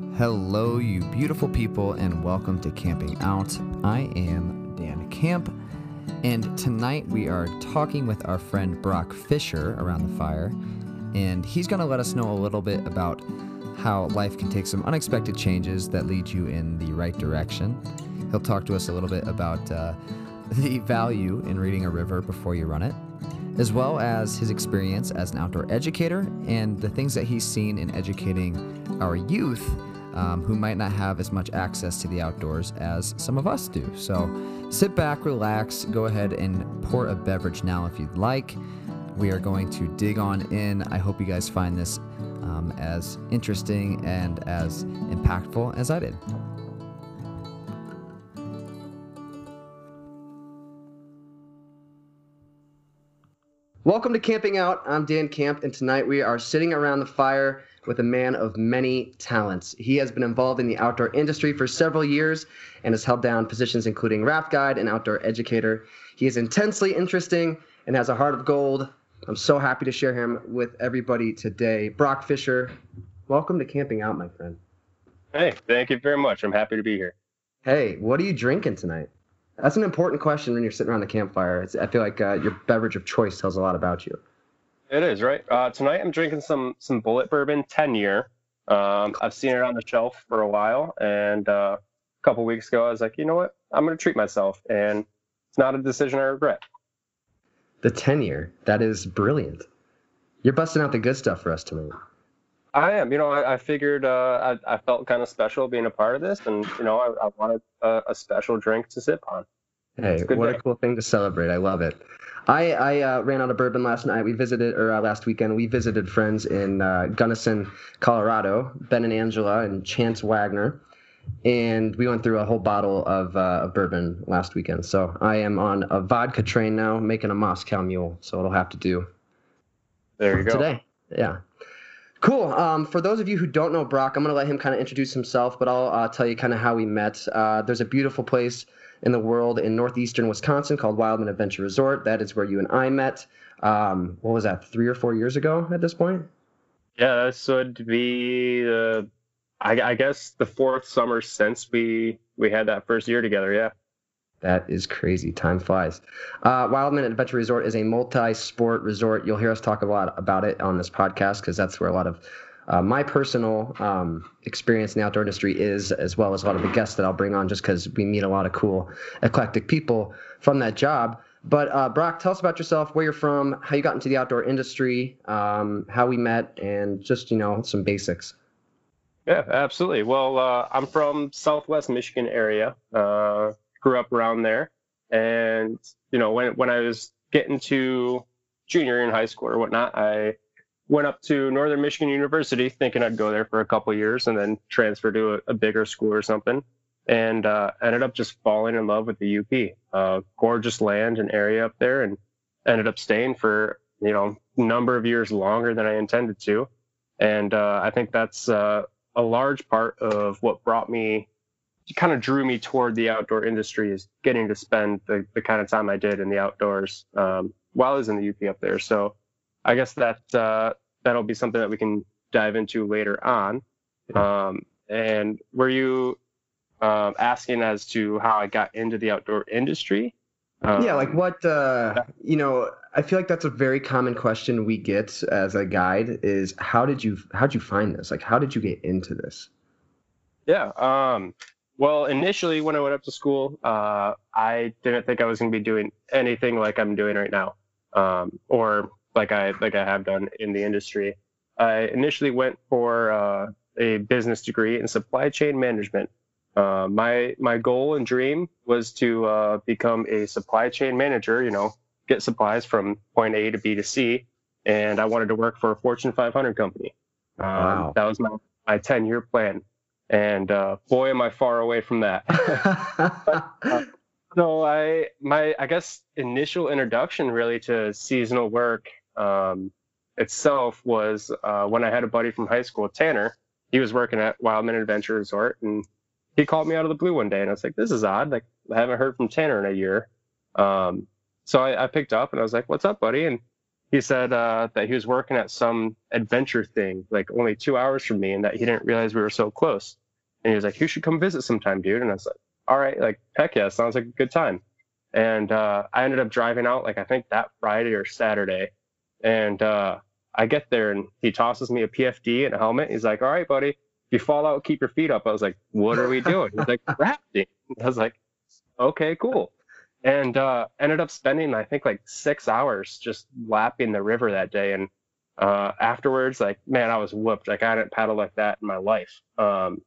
Hello, you beautiful people, and welcome to Camping Out. I am Dan Camp, and tonight we are talking with our friend Brock Fisher around the fire, and he's going to let us know a little bit about how life can take some unexpected changes that lead you in the right direction. He'll talk to us a little bit about uh, the value in reading a river before you run it, as well as his experience as an outdoor educator and the things that he's seen in educating our youth um, who might not have as much access to the outdoors as some of us do. So sit back, relax, go ahead and pour a beverage now if you'd like. We are going to dig on in. I hope you guys find this um, as interesting and as impactful as I did. Welcome to Camping Out. I'm Dan Camp, and tonight we are sitting around the fire with a man of many talents. He has been involved in the outdoor industry for several years and has held down positions including raft guide and outdoor educator. He is intensely interesting and has a heart of gold. I'm so happy to share him with everybody today. Brock Fisher, welcome to Camping Out, my friend. Hey, thank you very much. I'm happy to be here. Hey, what are you drinking tonight? That's an important question when you're sitting around the campfire. It's, I feel like uh, your beverage of choice tells a lot about you. It is right. Uh, tonight I'm drinking some some Bulleit Bourbon 10 year. Um, I've seen it on the shelf for a while, and uh, a couple weeks ago I was like, you know what, I'm gonna treat myself, and it's not a decision I regret. The 10 year, that is brilliant. You're busting out the good stuff for us tonight. I am. You know, I, I figured uh, I, I, felt kind of special being a part of this, and you know, I, I wanted a, a, special drink to sip on. Hey, what day. a cool thing to celebrate! I love it. I, I uh, ran out of bourbon last night. We visited, or uh, last weekend, we visited friends in uh, Gunnison, Colorado, Ben and Angela and Chance Wagner, and we went through a whole bottle of, uh, of bourbon last weekend. So I am on a vodka train now, making a Moscow Mule. So it'll have to do. There you go. Today, yeah. Cool. Um, for those of you who don't know Brock, I'm going to let him kind of introduce himself, but I'll uh, tell you kind of how we met. Uh, there's a beautiful place in the world in northeastern Wisconsin called Wildman Adventure Resort. That is where you and I met. Um, what was that, three or four years ago at this point? Yeah, this would be, uh, I, I guess, the fourth summer since we we had that first year together. Yeah. That is crazy. Time flies. Uh, Wildman Adventure Resort is a multi-sport resort. You'll hear us talk a lot about it on this podcast because that's where a lot of uh, my personal um, experience in the outdoor industry is, as well as a lot of the guests that I'll bring on, just because we meet a lot of cool, eclectic people from that job. But uh, Brock, tell us about yourself, where you're from, how you got into the outdoor industry, um, how we met, and just you know some basics. Yeah, absolutely. Well, uh, I'm from Southwest Michigan area. Grew up around there, and you know when when I was getting to junior in high school or whatnot, I went up to Northern Michigan University thinking I'd go there for a couple years and then transfer to a, a, bigger school or something. And uh, ended up just falling in love with the UP. Uh, gorgeous land and area up there, and ended up staying for you know number of years longer than I intended to. And uh, I think that's uh, a large part of what brought me, kind of drew me toward the outdoor industry is getting to spend the, the kind of time I did in the outdoors um, while I was in the UP up there. So I guess that uh, that'll be something that we can dive into later on. Um, and were you uh, asking as to how I got into the outdoor industry? Um, yeah, like what uh, you know. I feel like that's a very common question we get as a guide is how did you how did you find this? Like how did you get into this? Yeah. Um, well, initially when I went up to school, uh, I didn't think I was going to be doing anything like I'm doing right now, um, or like I like I have done in the industry. I initially went for uh, a business degree in supply chain management. Uh, my my goal and dream was to uh, become a supply chain manager. You know, get supplies from point A to B to C, and I wanted to work for a Fortune 500 company. Um, wow. That was my my 10 year plan, and uh, boy, am I far away from that. but, uh, so I my I guess initial introduction really to seasonal work um, itself was uh, when I had a buddy from high school, Tanner. He was working at Wildman Adventure Resort, and he called me out of the blue one day, and I was like, "This is odd. Like, I haven't heard from Tanner in a year." Um, so I, I, picked up, and I was like, "What's up, buddy?" And he said uh, that he was working at some adventure thing, like only two hours from me, and that he didn't realize we were so close. And he was like, "You should come visit sometime, dude." And I was like, "All right, like heck yeah, sounds like a good time." And uh, I ended up driving out like I think that Friday or Saturday, and uh, I get there and he tosses me a PFD and a helmet. He's like, "All right, buddy, if you fall out, keep your feet up." I was like, "What are we doing?" He's like, "Rafting." I was like, "Okay, cool." And uh, ended up spending I think like six hours just lapping the river that day. And uh, afterwards, like, man, I was whooped. Like I hadn't paddled like that in my life. Um,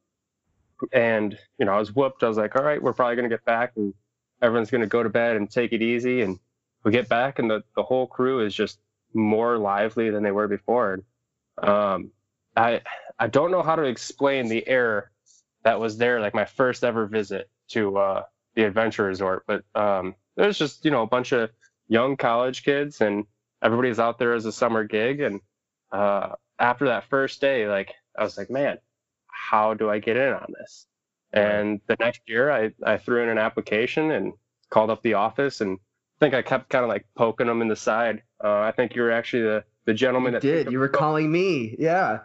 and you know, I was whooped. I was like, "All right, we're probably gonna get back and everyone's gonna go to bed and take it easy." And we get back, and the the whole crew is just more lively than they were before. Um, I I don't know how to explain the air that was there, like my first ever visit to uh, the adventure resort. But um, there's just you know a bunch of young college kids, and everybody's out there as a summer gig. And uh, after that first day, like I was like, man, how do I get in on this? And the next year, I I threw in an application and called up the office and I think I kept kind of like poking them in the side. Uh, I think you were actually the, the gentleman you that did. You were calling me. Yeah.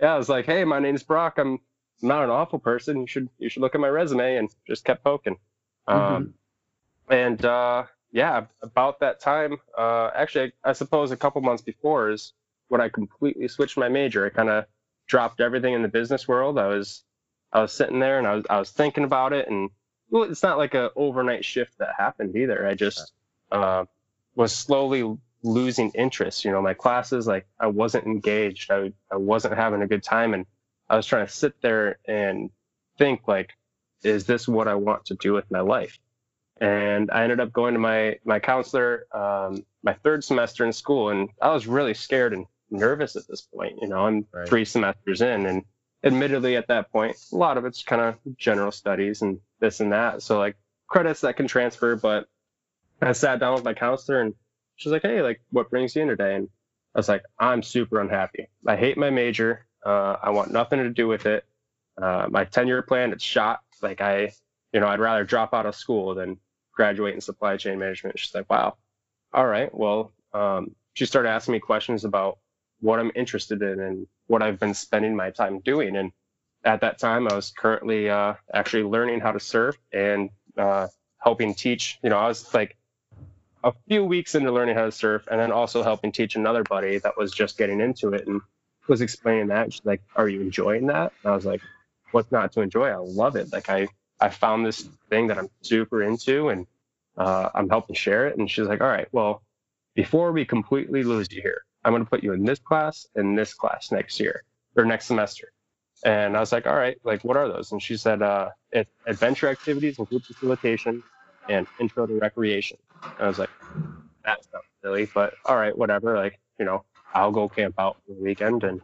Yeah. I was like, hey, my name's Brock. I'm not an awful person. You should you should look at my resume and just kept poking. Um, mm-hmm. And uh, yeah, about that time, uh, actually, I, I suppose a couple months before is when I completely switched my major. I kind of dropped everything in the business world. I was I was sitting there and I was I was thinking about it and well, it's not like a overnight shift that happened either. I just uh, was slowly losing interest. You know, my classes, like I wasn't engaged. I, I wasn't having a good time. And I was trying to sit there and think like, is this what I want to do with my life? And I ended up going to my, my counselor, um, my third semester in school. And I was really scared and nervous at this point. You know, I'm right. three semesters in and admittedly at that point, a lot of it's kind of general studies and this and that. So like credits that can transfer, but I sat down with my counselor and she's like, Hey, like what brings you in today? And I was like, I'm super unhappy. I hate my major. Uh, I want nothing to do with it. Uh, my tenure plan, it's shot. Like I, you know, I'd rather drop out of school than graduate in supply chain management. She's like, wow. All right. Well, um, she started asking me questions about what I'm interested in and what I've been spending my time doing. And at that time, I was currently uh, actually learning how to surf and uh, helping teach. You know, I was like a few weeks into learning how to surf, and then also helping teach another buddy that was just getting into it and was explaining that. She's like, "Are you enjoying that?" And I was like, "What's not to enjoy? I love it. Like I I found this thing that I'm super into, and uh, I'm helping share it." And she's like, "All right, well, before we completely lose you here, I'm going to put you in this class and this class next year or next semester. And I was like, all right, like what are those? And she said, uh, adventure activities and group facilitation and intro to recreation. And I was like, that's not silly, but all right, whatever. Like, you know, I'll go camp out for the weekend and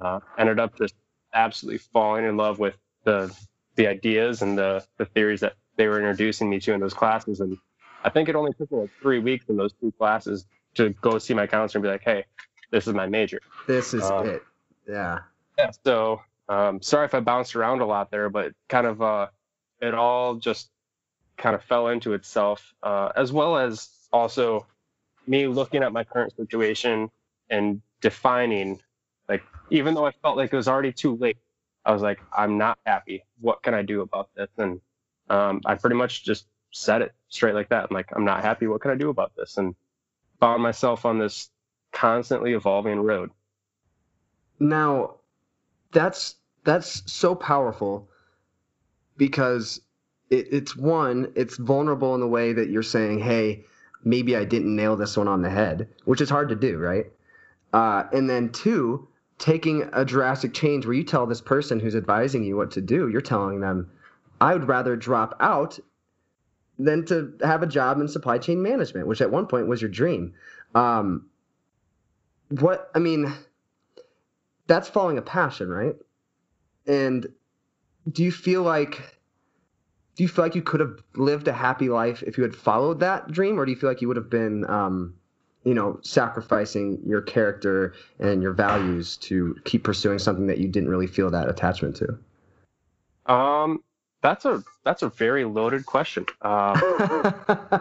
uh, ended up just absolutely falling in love with the the ideas and the the theories that they were introducing me to in those classes. And I think it only took me like three weeks in those two classes to go see my counselor and be like, hey, this is my major. This is um, it. Yeah. Yeah. So um, sorry if I bounced around a lot there, but kind of uh, it all just kind of fell into itself, uh, as well as also me looking at my current situation and defining, like, even though I felt like it was already too late, I was like, I'm not happy. What can I do about this? And um, I pretty much just said it straight like that. I'm like, I'm not happy. What can I do about this? And found myself on this constantly evolving road. Now, that's that's so powerful because it, it's one, it's vulnerable in the way that you're saying, "Hey, maybe I didn't nail this one on the head," which is hard to do, right? Uh, and then two, taking a drastic change where you tell this person who's advising you what to do, you're telling them, "I would rather drop out than to have a job in supply chain management, which at one point was your dream. Um, what I mean, that's following a passion, right? And do you feel like do you feel like you could have lived a happy life if you had followed that dream, or do you feel like you would have been, um, you know, sacrificing your character and your values to keep pursuing something that you didn't really feel that attachment to? Um, that's a that's a very loaded question. Um,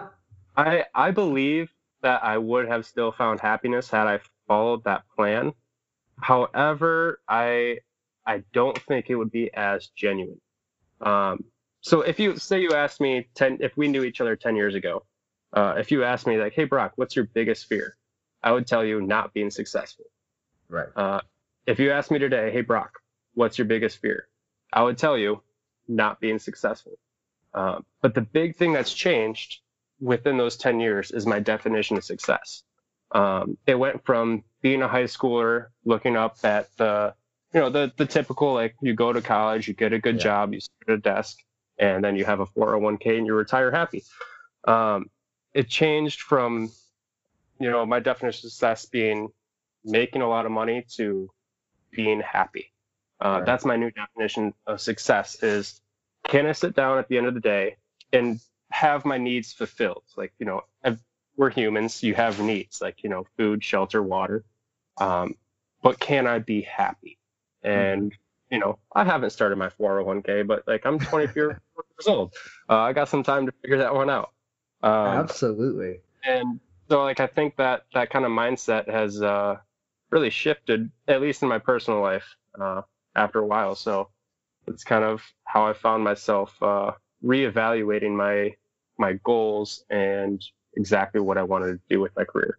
I I believe that I would have still found happiness had I followed that plan. However, I I don't think it would be as genuine. Um, so if you say you asked me ten, if we knew each other ten years ago, uh, if you asked me like, "Hey Brock, what's your biggest fear?" I would tell you not being successful. Right. Uh, if you asked me today, "Hey Brock, what's your biggest fear?" I would tell you not being successful. Um, but the big thing that's changed within those 10 years is my definition of success. Um, it went from being a high schooler, looking up at the, you know, the, the typical, like you go to college, you get a good Yeah. job, you sit at a desk, and then you have a 401k and you retire happy. Um, it changed from, you know, my definition of success being making a lot of money to being happy. Uh, Right. That's my new definition of success is can I sit down at the end of the day and have my needs fulfilled? Like, you know, I've, we're humans, you have needs like, you know, food, shelter, water. Um, but can I be happy? And, you know, I haven't started my 401k, but like I'm 24 years old. Uh, I got some time to figure that one out. Um, Absolutely. and so like I think that that kind of mindset has uh, really shifted, at least in my personal life, uh, after a while. So it's kind of how I found myself uh, reevaluating my my goals and exactly what I wanted to do with my career.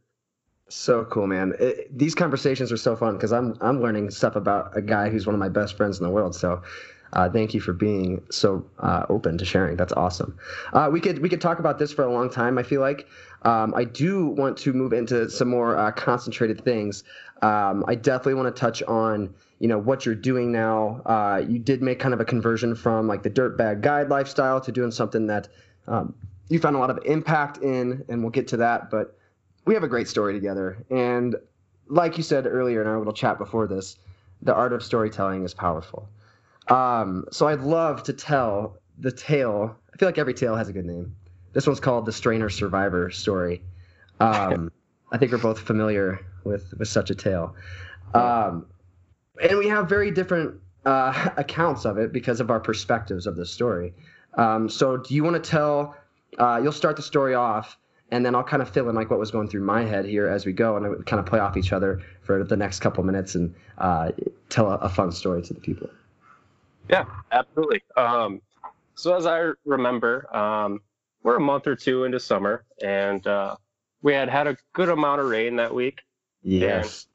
So cool, man. It, these conversations are so fun because I'm I'm learning stuff about a guy who's one of my best friends in the world. So, uh, thank you for being so uh, open to sharing. That's awesome. Uh, we could we could talk about this for a long time. I feel like um, I do want to move into some more uh, concentrated things. Um, I definitely want to touch on you know what you're doing now. Uh, you did make kind of a conversion from like the dirtbag guide lifestyle to doing something that um, you found a lot of impact in, and we'll get to that, but we have a great story together. And like you said earlier in our little chat before this, the art of storytelling is powerful. Um, so I'd love to tell the tale. I feel like every tale has a good name. This one's called the Strainer Survivor story. Um, I think we're both familiar with with such a tale. Um, and we have very different uh, accounts of it because of our perspectives of the story. Um, so do you want to tell? Uh, you'll start the story off, and then I'll kind of fill in like what was going through my head here as we go, and would kind of play off each other for the next couple minutes and uh, tell a, a fun story to the people. Yeah, absolutely. Um, so as I remember, um, we're a month or two into summer, and uh, we had had a good amount of rain that week. Yes.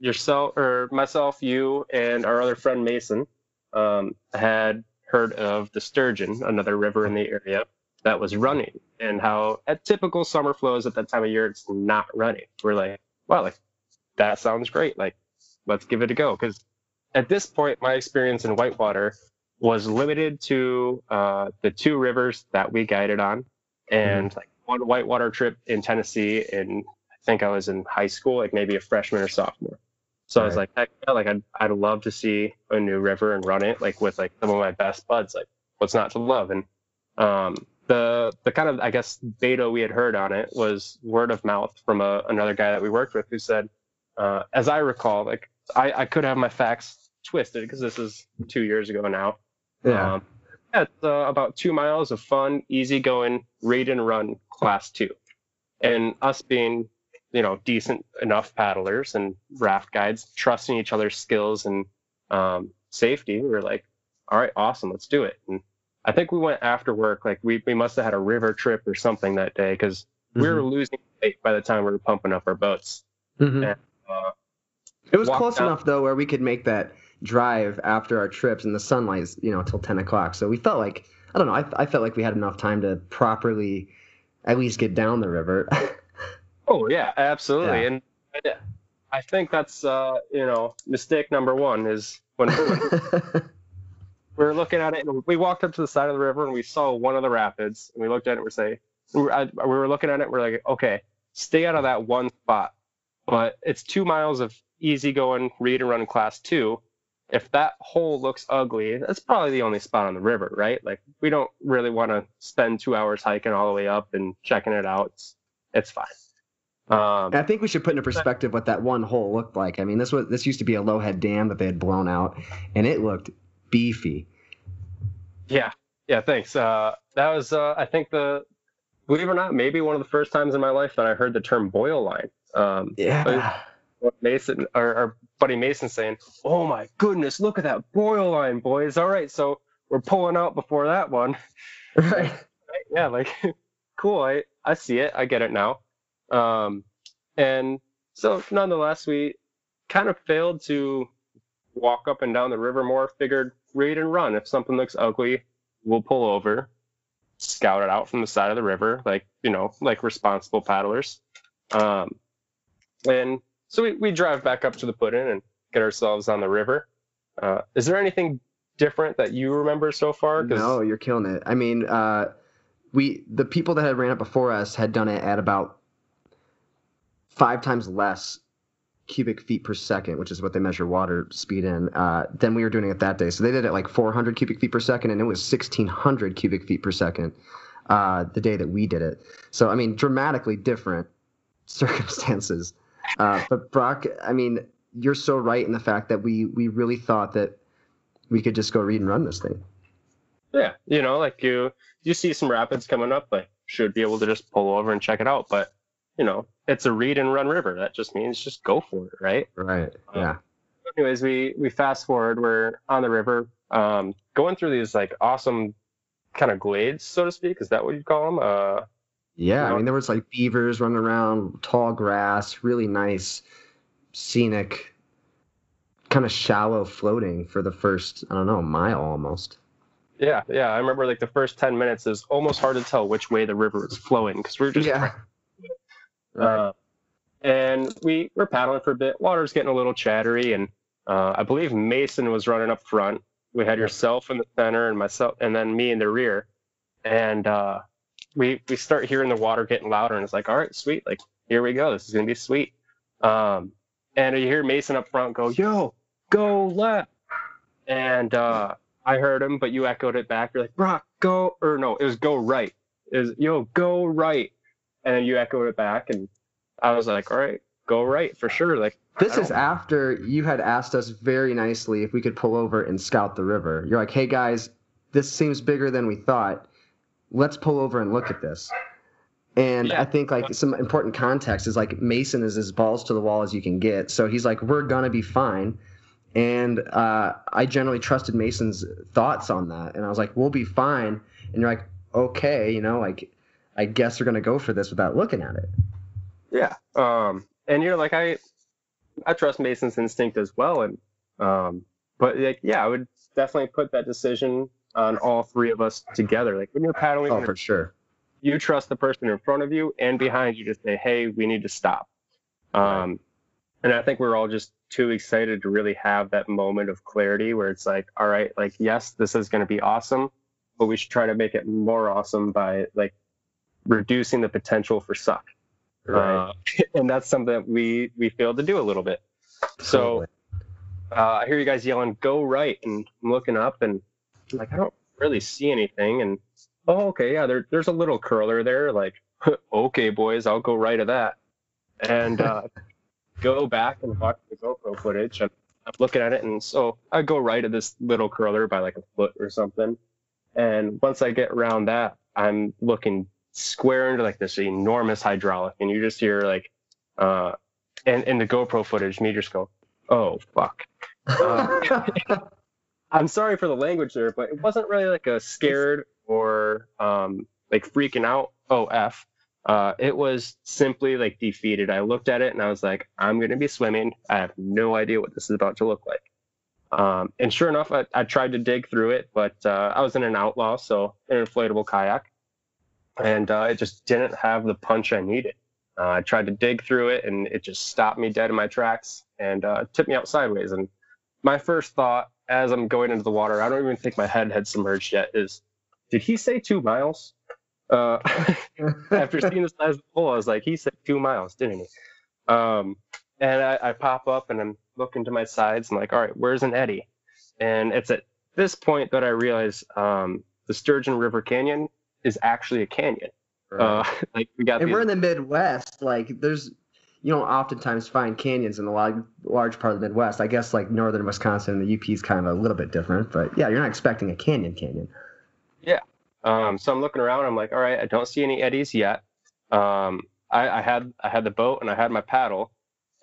yourself or myself, you, and our other friend Mason um, had heard of the Sturgeon, another river in the area that was running, and how at typical summer flows at that time of year, it's not running. We're like, wow, like that sounds great. Like, let's give it a go. Because at this point, my experience in whitewater was limited to uh, the two rivers that we guided on, and like one whitewater trip in Tennessee in I think I was in high school, like maybe a freshman or sophomore. So I was Right. like, heck yeah, like I'd, I'd love to see a new river and run it like with like some of my best buds. Like, what's not to love? And um, the the kind of I guess beta we had heard on it was word of mouth from a, another guy that we worked with who said, uh, as I recall, like I, I could have my facts twisted because this is two years ago now. Yeah. Um, yeah, it's uh, about two miles of fun, easygoing read and run class two. And us being, you know, decent enough paddlers and raft guides, trusting each other's skills and um, safety, we were like, all right, awesome, let's do it. And I think we went after work, like we, we must have had a river trip or something that day because we were losing weight by the time we were pumping up our boats. Mhm. Uh, It was close down- enough though where we could make that drive after our trips and the sunlight's you know till 10 o'clock so we felt like i don't know I, I felt like we had enough time to properly at least get down the river Oh yeah, absolutely. Yeah. And I- I think that's uh, you know mistake number one is when we were looking at it and we walked up to the side of the river and we saw one of the rapids and we looked at it and we say we were, I, we were looking at it we're like okay stay out of that one spot but it's two miles of easy going read and run class two if that hole looks ugly that's probably the only spot on the river right like we don't really want to spend two hours hiking all the way up and checking it out it's, it's fine um, i think we should put into perspective what that one hole looked like i mean this was this used to be a low head dam that they had blown out and it looked beefy Yeah, yeah, thanks. Uh, that was, uh, I think the believe it or not, maybe one of the first times in my life that I heard the term boil line. Um, Yeah. Mason, our, our buddy Mason saying, "Oh my goodness, look at that boil line, boys! All right, so we're pulling out before that one. Right. Yeah, like cool. I I see it. I get it now. Um, and so nonetheless, we kind of failed to walk up and down the river more. Figured read and run. If something looks ugly, we'll pull over, scout it out from the side of the river, like you know, like responsible paddlers. Um, and so we, we drive back up to the put-in and get ourselves on the river. Uh, is there anything different that you remember so far? 'Cause- No, you're killing it. I mean, uh, we the people that had ran it before us had done it at about five times less cubic feet per second, which is what they measure water speed in, uh, than we were doing it that day. So they did it like 400 cubic feet per second, and it was 1600 cubic feet per second uh, the day that we did it. So I mean, dramatically different circumstances. Uh, but Brock, I mean, you're so right in the fact that we we really thought that we could just go read and run this thing. Yeah, you know, like you you see some rapids coming up, like should be able to just pull over and check it out. But you know, it's a read and run river. That just means just go for it, right? Right. Um, Yeah. Anyways, we we fast forward. We're on the river, um, going through these like awesome kind of glades, so to speak. Is that what you call them? Uh, Yeah. I mean, there was like beavers running around, tall grass, really nice, scenic, kind of shallow floating for the first, I don't know, mile almost. yeah, yeah. I remember like the first ten minutes is almost hard to tell which way the river was flowing because we were just yeah. Right. Uh, and we were paddling for a bit. Water's getting a little chattery, and uh, I believe Mason was running up front. We had yourself in the center, and myself, and then me in the rear. And uh, we we start hearing the water getting louder, and it's like, all right, sweet, like here we go. This is gonna be sweet. Um, and you hear Mason up front go, "Yo, go left," and uh, I heard him, but you echoed it back. You're like, "Brock, go," or no, it was "go right." It was "Yo, go right." and then you echoed it back and i was like all right go right for sure like This is after you had asked us very nicely if we could pull over and scout the river. You're like, hey guys, this seems bigger than we thought. Let's pull over and look at this. And Yeah. I think like some important context is like Mason is as balls to the wall as you can get. So he's like, we're gonna be fine. And uh, I generally trusted Mason's thoughts on that, and I was like, we'll be fine. And you're like, okay, you know, like I guess we're gonna go for this without looking at it. yeah um and you're like i i trust mason's instinct as well and um but like yeah i would definitely put that decision on all three of us together like when you're paddling Oh, for sure. you trust the person in front of you and behind you to say hey we need to stop um and i think we're all just too excited to really have that moment of clarity where it's like all right like yes this is going to be awesome but we should try to make it more awesome by like reducing the potential for suck Right. uh, and that's something that we we failed to do a little bit so uh, I hear you guys yelling, "Go right!" and I'm looking up and I'm like I don't really see anything. And oh, okay, yeah, there, there's a little curler there. Like, okay, boys, I'll go right of that, and uh, go back and watch the GoPro footage. And I'm looking at it, and so I go right of this little curler by like a foot or something. And once I get around that, I'm looking square into like this enormous hydraulic, and you just hear like, uh, and in the GoPro footage, me just go, "Oh fuck." Uh, I'm sorry for the language there, but it wasn't really like a scared or um, like freaking out. Oh f. Uh, it was simply like defeated. I looked at it and I was like, I'm gonna be swimming. I have no idea what this is about to look like. Um, and sure enough, I, I tried to dig through it, but uh, I was in an outlaw, so an inflatable kayak, and uh, it just didn't have the punch I needed. Uh, I tried to dig through it, and it just stopped me dead in my tracks and uh, tipped me out sideways. And my first thought as I'm going into the water, I don't even think my head had submerged yet, is did he say two miles? Uh, after seeing the size of the hole, I was like, he said two miles, didn't he? Um, and I, I pop up and I'm looking to my sides. I'm like, all right, where's an eddy? And it's at this point that I realize um, the Sturgeon River Canyon is actually a canyon. Uh, like we got and these- we're in the Midwest. Like, there's you don't oftentimes find canyons in the large, large part of the Midwest. I guess like northern Wisconsin, the UP is kind of a little bit different. But yeah, you're not expecting a canyon canyon. Yeah. Um, so I'm looking around. I'm like, all right, I don't see any eddies yet. Um, I, I had I had the boat and I had my paddle,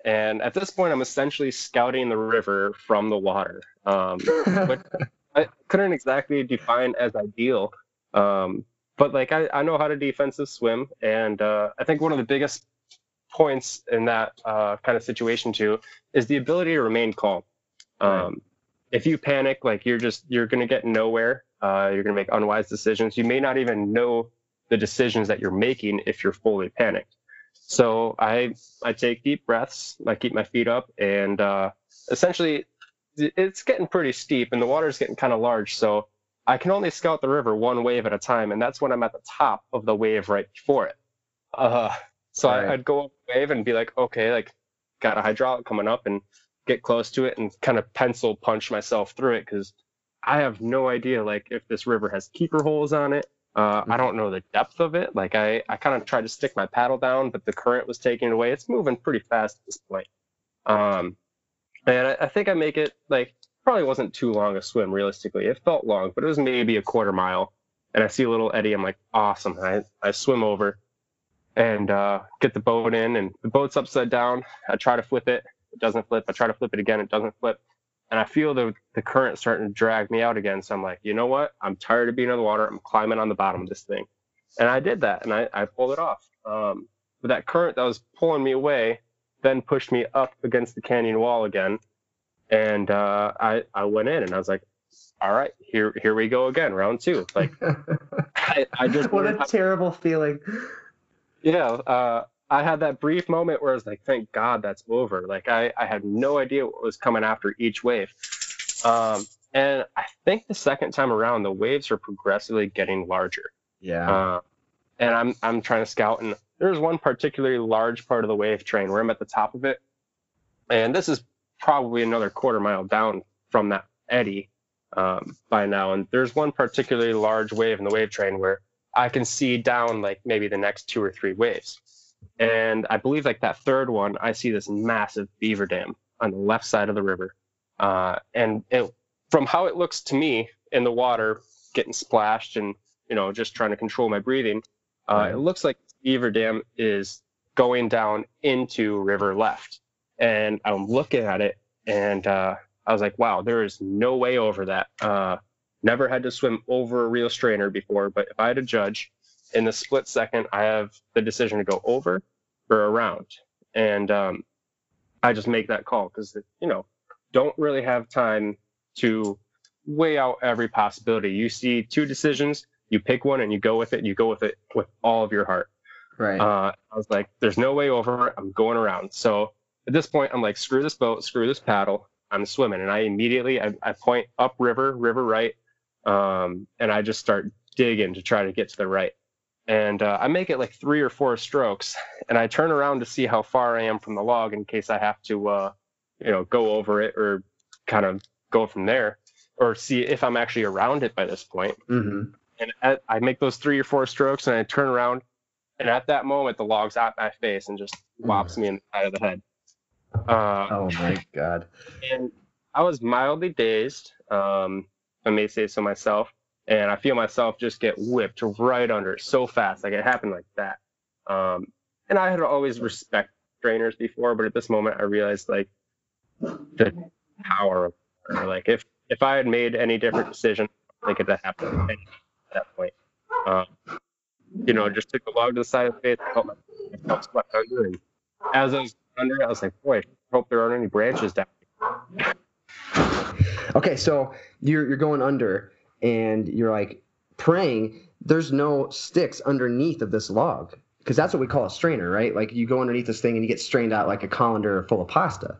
and at this point, I'm essentially scouting the river from the water. Um, but I couldn't exactly define as ideal. Um, but like I, I know how to defensive swim, and uh, I think one of the biggest points in that uh, kind of situation too is the ability to remain calm. Um, if you panic, like you're just you're gonna get nowhere. Uh, you're gonna make unwise decisions. You may not even know the decisions that you're making if you're fully panicked. So I I take deep breaths. I keep my feet up, and uh, essentially it's getting pretty steep, and the water's getting kind of large. So I can only scout the river one wave at a time, and that's when I'm at the top of the wave right before it. Uh, so Right. I, I'd go up wave and be like, okay, like got a hydraulic coming up, and get close to it and kind of pencil punch myself through it because I have no idea like if this river has keeper holes on it. Uh, I don't know the depth of it. Like I, I kind of tried to stick my paddle down, but the current was taking it away. It's moving pretty fast at this point. Um, and I, I think I make it like probably wasn't too long a swim realistically. It felt long, but it was maybe a quarter mile. And I see a little eddy. I'm like, awesome. I, I swim over and uh, get the boat in, and the boat's upside down. I try to flip it. It doesn't flip. I try to flip it again. It doesn't flip. And I feel the, the current starting to drag me out again. So I'm like, you know what? I'm tired of being in the water. I'm climbing on the bottom of this thing. And I did that and I, I pulled it off. Um, but that current that was pulling me away then pushed me up against the canyon wall again. And uh, I, I went in and I was like, all right, here here we go again, round two. Like I, I just what a terrible feeling. Yeah, uh, I had that brief moment where I was like, thank God that's over. Like I, I had no idea what was coming after each wave. Um, and I think the second time around, the waves are progressively getting larger. Yeah. Uh, and I'm I'm trying to scout, and there's one particularly large part of the wave train where I'm at the top of it, and this is probably another quarter mile down from that eddy um, by now. And there's one particularly large wave in the wave train where I can see down like maybe the next two or three waves. And I believe like that third one, I see this massive beaver dam on the left side of the river. Uh, and it, from how it looks to me in the water, getting splashed and you know just trying to control my breathing, uh, Right. it looks like beaver dam is going down into river left. And I'm looking at it, and uh, I was like, wow, there is no way over that. Never had to swim over a real strainer before, but if I had to judge, in the split second, I have the decision to go over or around, and um, I just make that call because you know don't really have time to weigh out every possibility. You see two decisions, you pick one and you go with it. You go with it with all of your heart. right. Uh, I was like, there's no way over. I'm going around. So at this point, I'm like, screw this boat, screw this paddle. I'm swimming. And I immediately, I, I point up river, river right. Um, and I just start digging to try to get to the right. And uh, I make it like three or four strokes. And I turn around to see how far I am from the log in case I have to, uh, you know, go over it or kind of go from there or see if I'm actually around it by this point hmm and at, I make those three or four strokes, and I turn around, and at that moment, the log's at my face and just whops me in the side of the head. Uh, Oh my god. and I was mildly dazed, um, I may say so myself, and I feel myself just get whipped right under so fast, like it happened like that. Um, and I had always respect strainers before, but at this moment, I realized like the power of or like if if I had made any different decision, think it had happened at that point. Um, you know, just took the log to the side of the face, felt swept under, as I was under I was like, boy, I hope there aren't any branches down. Okay, so you're you're going under, and you're like praying. There's no sticks underneath of this log because that's what we call a strainer, right? Like you go underneath this thing and you get strained out like a colander full of pasta.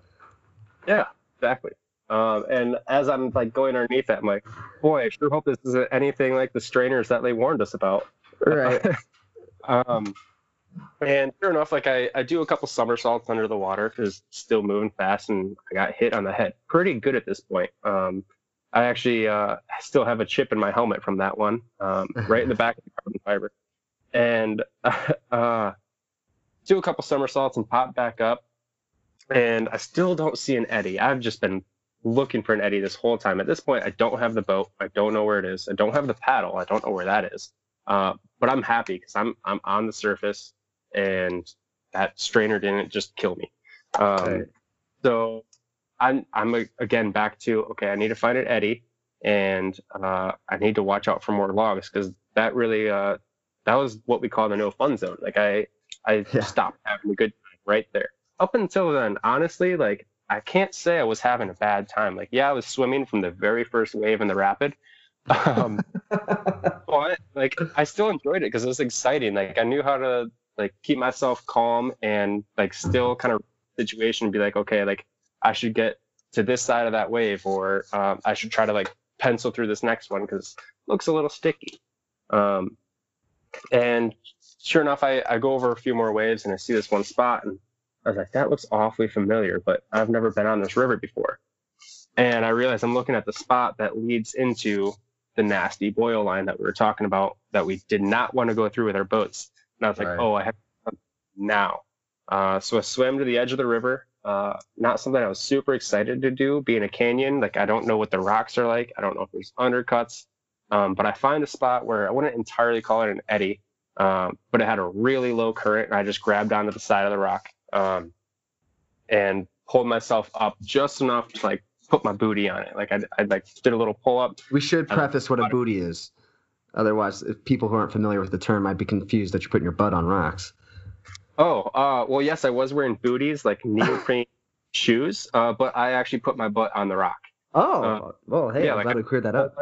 Yeah, exactly. Um, and as I'm like going underneath that, I'm like, boy, I sure hope this isn't anything like the strainers that they warned us about. Right. um, and sure enough, like I, I do a couple somersaults under the water because still moving fast, and I got hit on the head. Pretty good at this point. Um, I actually uh, still have a chip in my helmet from that one, um, right in the back of the carbon fiber. And uh, do a couple somersaults and pop back up, and I still don't see an eddy. I've just been looking for an eddy this whole time. At this point, I don't have the boat. I don't know where it is. I don't have the paddle. I don't know where that is. Uh, but I'm happy because I'm I'm on the surface, and that strainer didn't just kill me. Um, okay. So I'm I'm again back to okay. I need to find an eddy, and uh, I need to watch out for more logs because that really uh, that was what we call the no fun zone. Like I I yeah. stopped having a good time right there. Up until then, honestly, like I can't say I was having a bad time. Like yeah, I was swimming from the very first wave in the rapid. Um, but like I still enjoyed it because it was exciting. Like I knew how to like keep myself calm and like still kind of situation and be like okay like I should get to this side of that wave or um, I should try to like pencil through this next one because looks a little sticky. Um, and sure enough, I, I go over a few more waves and I see this one spot and I was like, that looks awfully familiar, but I've never been on this river before. And I realize I'm looking at the spot that leads into the nasty boil line that we were talking about that we did not want to go through with our boats. And I was like, right. oh, I have now. Uh, so I swam to the edge of the river. Uh, not something I was super excited to do, being a canyon. Like I don't know what the rocks are like. I don't know if there's undercuts. Um, but I find a spot where I wouldn't entirely call it an eddy, um, but it had a really low current, and I just grabbed onto the side of the rock um, and pulled myself up just enough to like put my booty on it. Like I, I like did a little pull up. We should preface what a booty is. Otherwise, if people who aren't familiar with the term might be confused that you're putting your butt on rocks. Oh, uh, well, yes, I was wearing booties, like neoprene shoes, uh, but I actually put my butt on the rock. Oh, uh, well, hey, yeah, I'm like, glad we cleared that up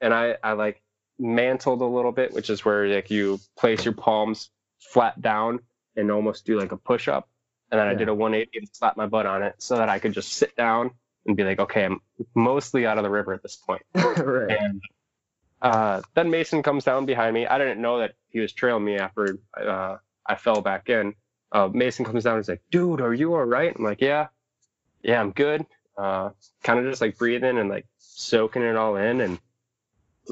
and I, I like mantled a little bit, which is where like you place your palms flat down and almost do like a push up. And then yeah. I did a 180 and slap my butt on it so that I could just sit down and be like, okay, I'm mostly out of the river at this point. right. And uh, then Mason comes down behind me. I didn't know that he was trailing me after uh, I fell back in. Uh, Mason comes down and he's like, dude, are you all right? I'm like, yeah, yeah, I'm good. Uh, kind of just like breathing and like soaking it all in. And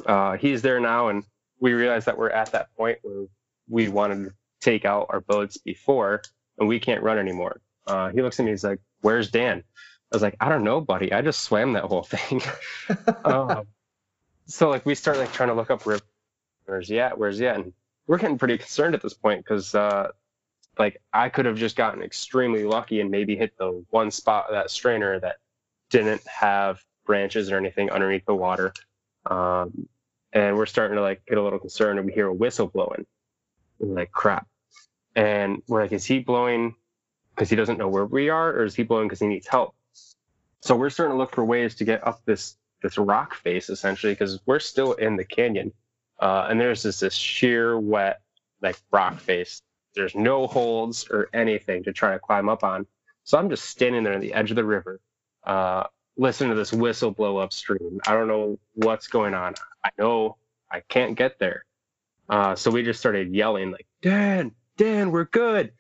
uh, he's there now, and we realize that we're at that point where we wanted to take out our boats before, and we can't run anymore. He looks at me, he's like, "Where's Dan?" I was like, "I don't know, buddy. I just swam that whole thing." um, so like we start like trying to look up where, where's he at? Where's he at? And we're getting pretty concerned at this point because uh, like I could have just gotten extremely lucky and maybe hit the one spot of that strainer that didn't have branches or anything underneath the water. Um, and we're starting to like get a little concerned and we hear a whistle blowing. we're like, crap. And we're like, is he blowing because he doesn't know where we are or is he blowing because he needs help? So we're starting to look for ways to get up this this rock face essentially because we're still in the canyon. Uh, and there's just this sheer wet like rock face. There's no holds or anything to try to climb up on. So I'm just standing there on the edge of the river, uh, listen to this whistle blow upstream. I don't know what's going on. I know I can't get there. Uh, so we just started yelling like, Dan, Dan, we're good.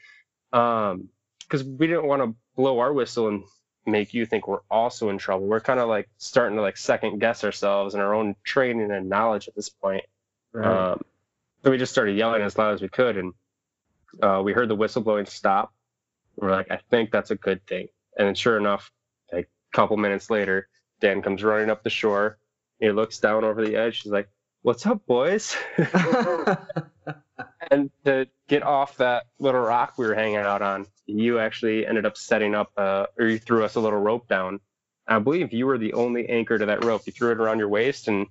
Um, cause we didn't want to blow our whistle and make you think we're also in trouble. We're kind of like starting to like second guess ourselves and our own training and knowledge at this point. Right. Um, so we just started yelling as loud as we could. And, uh, we heard the whistle blowing stop. We're like, I think that's a good thing. And sure enough, like a couple minutes later, Dan comes running up the shore. He looks down over the edge. He's like, "What's up, boys?" and to get off that little rock we were hanging out on, you actually ended up setting up, uh, or you threw us a little rope down. I believe you were the only anchor to that rope. You threw it around your waist and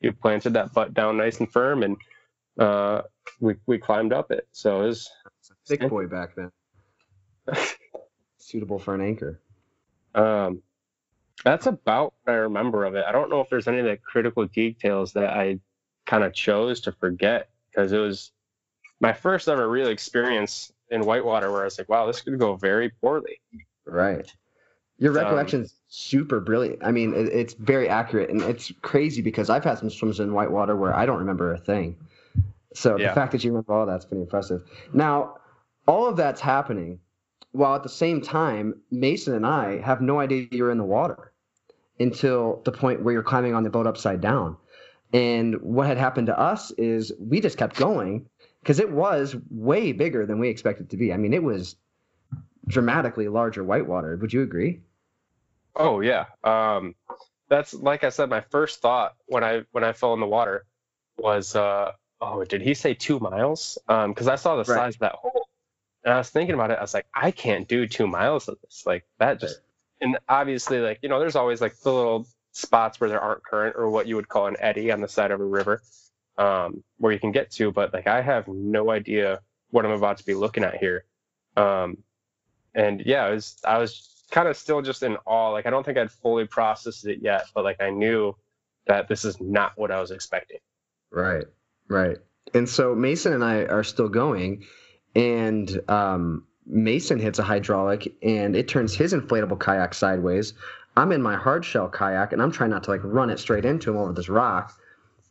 you planted that butt down nice and firm, and uh, we we climbed up it. So it was thick boy back then. Suitable for an anchor. Um, that's about what I remember of it. I don't know if there's any of the critical details that I kind of chose to forget because it was my first ever real experience in whitewater where I was like, wow, this could go very poorly. Right. Your recollection is um, super brilliant. I mean, it, it's very accurate, and it's crazy because I've had some swims in whitewater where I don't remember a thing. So yeah. the fact that you remember all that's pretty impressive. Now, all of that's happening while at the same time, Mason and I have no idea you're in the water until the point where you're climbing on the boat upside down. And what had happened to us is we just kept going because it was way bigger than we expected to be. I mean, it was dramatically larger whitewater. Would you agree? Oh yeah. Um, that's like I said. My first thought when I when I fell in the water was, uh, oh, did he say two miles? Because I saw the Right. size of that hole, and I was thinking about it. I was like, I can't do two miles of this. Like that just. And obviously, like you know, there's always like the little spots where there aren't current or what you would call an eddy on the side of a river, um, where you can get to. But like I have no idea what I'm about to be looking at here. Um, and yeah, was I was kind of still just in awe. Like I don't think I'd fully processed it yet, but like I knew that this is not what I was expecting. Right, right. And so Mason and I are still going, and um, Mason hits a hydraulic, and it turns his inflatable kayak sideways. I'm in my hard shell kayak, and I'm trying not to like run it straight into him over this rock.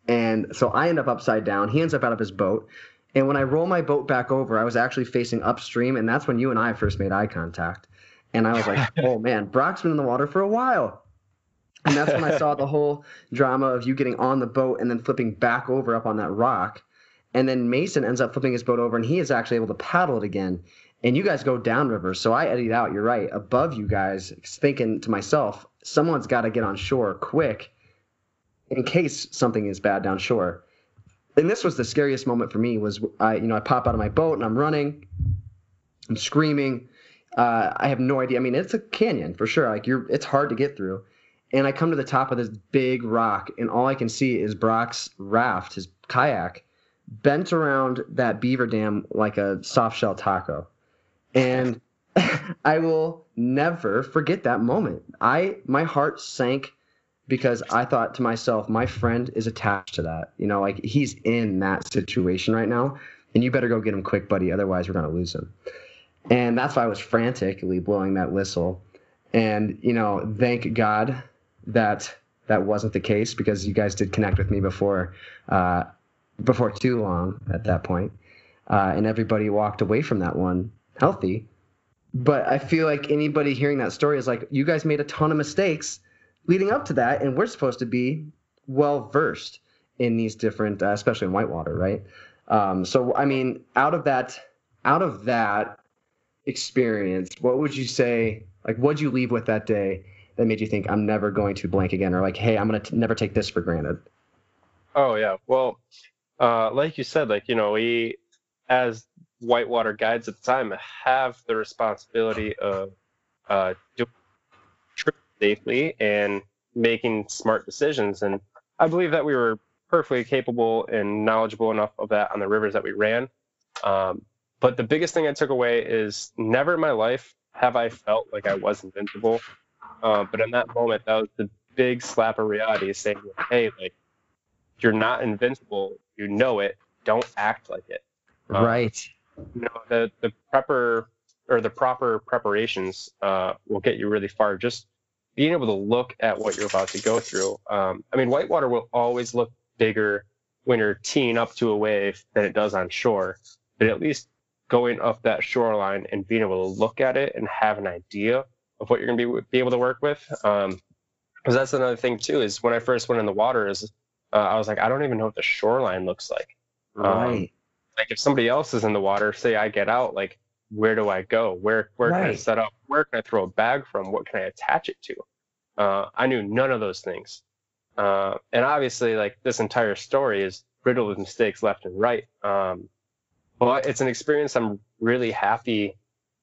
And so I end up upside down. He ends up out of his boat. And when I roll my boat back over, I was actually facing upstream, and that's when you and I first made eye contact. And I was like, "Oh man, Brock's been in the water for a while." And that's when I saw the whole drama of you getting on the boat and then flipping back over up on that rock. And then Mason ends up flipping his boat over and he is actually able to paddle it again. And you guys go downriver. So I eddied out, you're right, above you guys, thinking to myself, someone's got to get on shore quick in case something is bad down shore. And this was the scariest moment for me was I, you know, I pop out of my boat and I'm running, I'm screaming. Uh, I have no idea. I mean, it's a canyon for sure. Like you're, it's hard to get through and I come to the top of this big rock, and all I can see is Brock's raft, his kayak, bent around that beaver dam like a soft shell taco. And I will never forget that moment. I my heart sank because I thought to myself, my friend is attached to that. You know, like he's in that situation right now, and you better go get him quick, buddy. Otherwise, we're gonna lose him. And that's why I was frantically blowing that whistle. And you know, thank God that that wasn't the case because you guys did connect with me before uh, before too long at that point. Uh, and everybody walked away from that one healthy. But I feel like anybody hearing that story is like, you guys made a ton of mistakes leading up to that, and we're supposed to be well versed in these different, uh, especially in whitewater, right? Um, so I mean, out of that, out of that experience, what would you say? Like, what'd you leave with that day that made you think I'm never going to blank again, or like, hey, I'm gonna t- never take this for granted? Oh yeah. Well, uh, like you said, like you know, we as whitewater guides at the time have the responsibility of uh, doing safely and making smart decisions, and I believe that we were perfectly capable and knowledgeable enough of that on the rivers that we ran. Um, but the biggest thing I took away is never in my life have I felt like I was invincible. Uh, but in that moment, that was the big slap of reality saying, hey, like, you're not invincible. You know it. Don't act like it. Um, right. You know, the, the prepper or the proper preparations uh, will get you really far. Just being able to look at what you're about to go through. Um, I mean, whitewater will always look bigger when you're teeing up to a wave than it does on shore. But at least going up that shoreline and being able to look at it and have an idea of what you're going to be, be able to work with. Um, because that's another thing too, is when I first went in the water is, uh, I was like, I don't even know what the shoreline looks like. Right. Like if somebody else is in the water, say I get out, like where do I go? Where, where can I set up? Where can I throw a bag from? What can I attach it to? Uh, I knew none of those things. Uh, and obviously like this entire story is riddled with mistakes left and right. Um, but it's an experience I'm really happy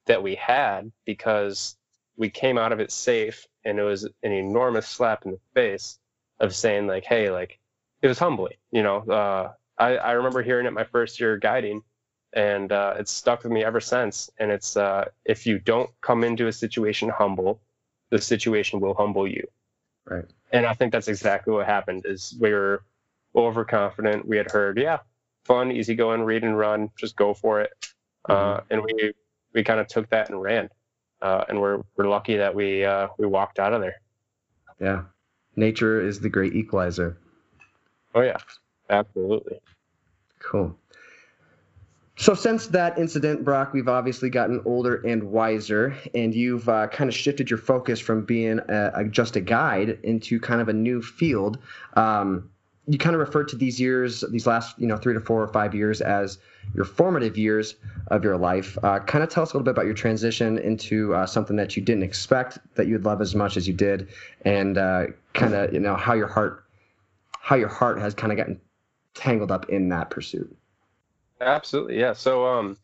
that we had because we came out of it safe and it was an enormous slap in the face of saying like, hey, like it was humbling, you know. Uh, I, I remember hearing it my first year guiding and uh, it's stuck with me ever since. And it's uh, if you don't come into a situation humble, the situation will humble you. Right. And I think that's exactly what happened. Is we were overconfident. We had heard, yeah, fun, easy going, read and run, just go for it. Uh, and we we kind of took that and ran. Uh, and we're we're lucky that we uh, we walked out of there. Yeah. Nature is the great equalizer. Oh yeah, absolutely. Cool. So since that incident, Brock, we've obviously gotten older and wiser, and you've uh, kind of shifted your focus from being a, a, just a guide into kind of a new field. Um, you kind of referred to these years, these last you know three to four or five years as your formative years of your life. Uh, kind of tell us a little bit about your transition into uh, something that you didn't expect that you'd love as much as you did, and uh, kind of you know how your heart, how your heart has kind of gotten tangled up in that pursuit. Absolutely, yeah. So um,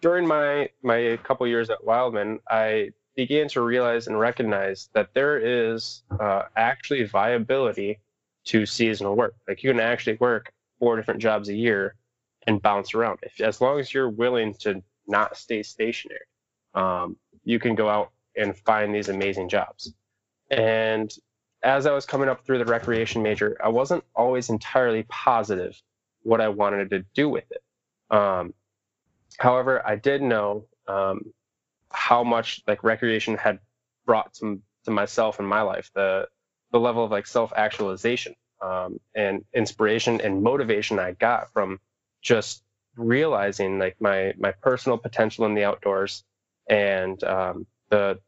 during my my couple years at Wildman, I began to realize and recognize that there is uh, actually viability to seasonal work. Like you can actually work four different jobs a year and bounce around. If as long as you're willing to not stay stationary, um, you can go out and find these amazing jobs. And as I was coming up through the recreation major, I wasn't always entirely positive what I wanted to do with it. Um, however, I did know um, how much like recreation had brought to, to myself in my life, the the level of like self actualization um, and inspiration and motivation I got from just realizing like my my personal potential in the outdoors and um, the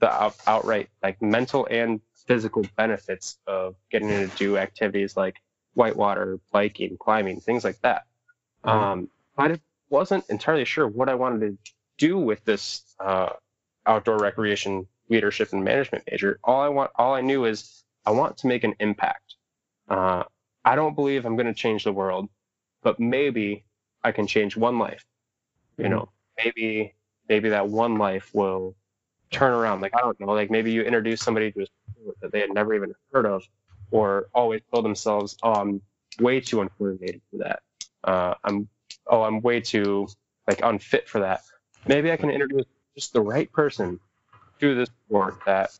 the out, outright like mental and physical benefits of getting to do activities like whitewater, biking, climbing, things like that. Mm-hmm. Um, I wasn't entirely sure what I wanted to do with this uh, outdoor recreation leadership and management major. All I want, all I knew is I want to make an impact. Uh, I don't believe I'm going to change the world, but maybe I can change one life. You know, maybe maybe that one life will turn around. Like I don't know, like maybe you introduce somebody to a sport that they had never even heard of, or always told themselves, "Oh, I'm way too uncoordinated for that. Uh, I'm oh, I'm way too like unfit for that." Maybe I can introduce just the right person to this sport that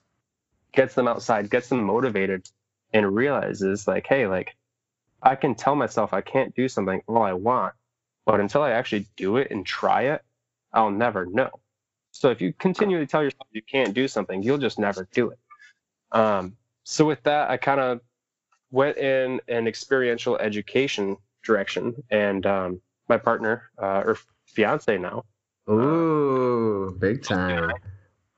gets them outside, gets them motivated, and realizes like, hey, like I can tell myself I can't do something all I want, but until I actually do it and try it, I'll never know. So if you continually tell yourself you can't do something, you'll just never do it. Um, so with that, I kind of went in an experiential education direction, and um, my partner uh, or fiance now. Ooh, big time.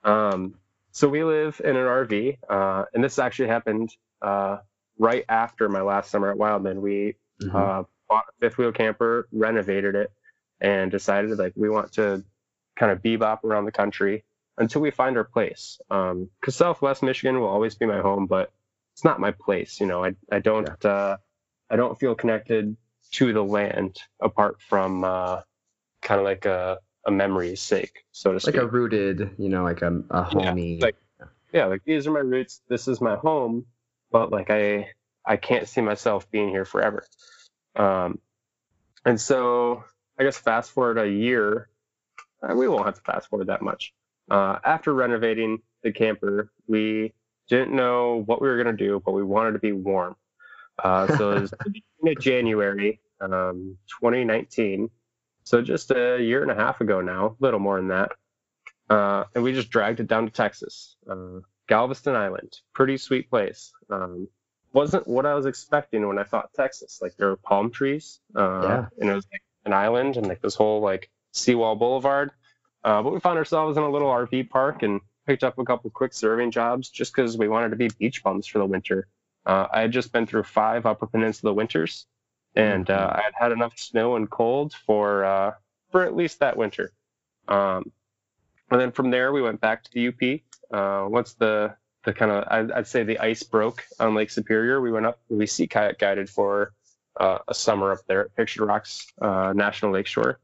Um, so we live in an RV, uh, and this actually happened uh, right after my last summer at Wildman. We mm-hmm. uh, bought a fifth wheel camper, renovated it, and decided like we want to kind of bebop around the country until we find our place. Because um, Southwest Michigan will always be my home, but it's not my place. You know, I I don't yeah. uh, I don't feel connected to the land apart from uh, kind of like a a memory's sake, so to speak. Like a rooted, you know, like a, a homey. Yeah, like, yeah, like these are my roots. This is my home, but like I I can't see myself being here forever. Um, and so I guess fast forward a year, uh, we won't have to fast forward that much. Uh, after renovating the camper, we didn't know what we were going to do, but we wanted to be warm. Uh, so it was the beginning of January, um, 2019. So just a year and a half ago now, a little more than that. Uh, and we just dragged it down to Texas, uh, Galveston Island. Pretty sweet place. Um, wasn't what I was expecting when I thought Texas. Like there were palm trees, uh, yeah. and it was like an island and like this whole like Seawall Boulevard. Uh, but we found ourselves in a little RV park and picked up a couple quick serving jobs just because we wanted to be beach bums for the winter. Uh, I had just been through five Upper Peninsula winters, and uh, mm-hmm. I had had enough snow and cold for uh, for at least that winter. Um, and then from there, we went back to the UP. Uh, once the the kind of I'd, I'd, say the ice broke on Lake Superior, we went up. We sea kayak guided for uh, a summer up there at Pictured Rocks uh, National Lakeshore.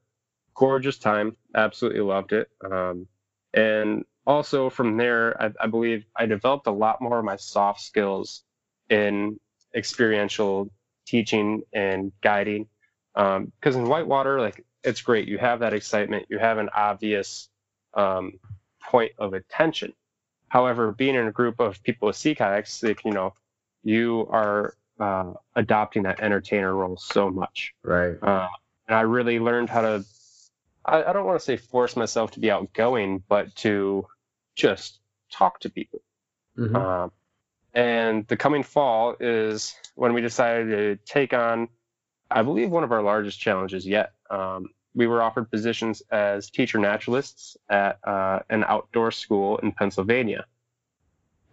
Gorgeous time, absolutely loved it. Um, and also from there, I, I, believe I developed a lot more of my soft skills in experiential teaching and guiding. Because um, in whitewater, like it's great, you have that excitement, you have an obvious um, point of attention. However, being in a group of people with sea kayaks, like, you know, you are uh, adopting that entertainer role so much. Right. Uh, and I really learned how to, I, I don't want to say force myself to be outgoing, but to just talk to people. Mm-hmm. Um, and the coming fall is when we decided to take on, I believe, one of our largest challenges yet. Um, we were offered positions as teacher naturalists at uh, an outdoor school in Pennsylvania.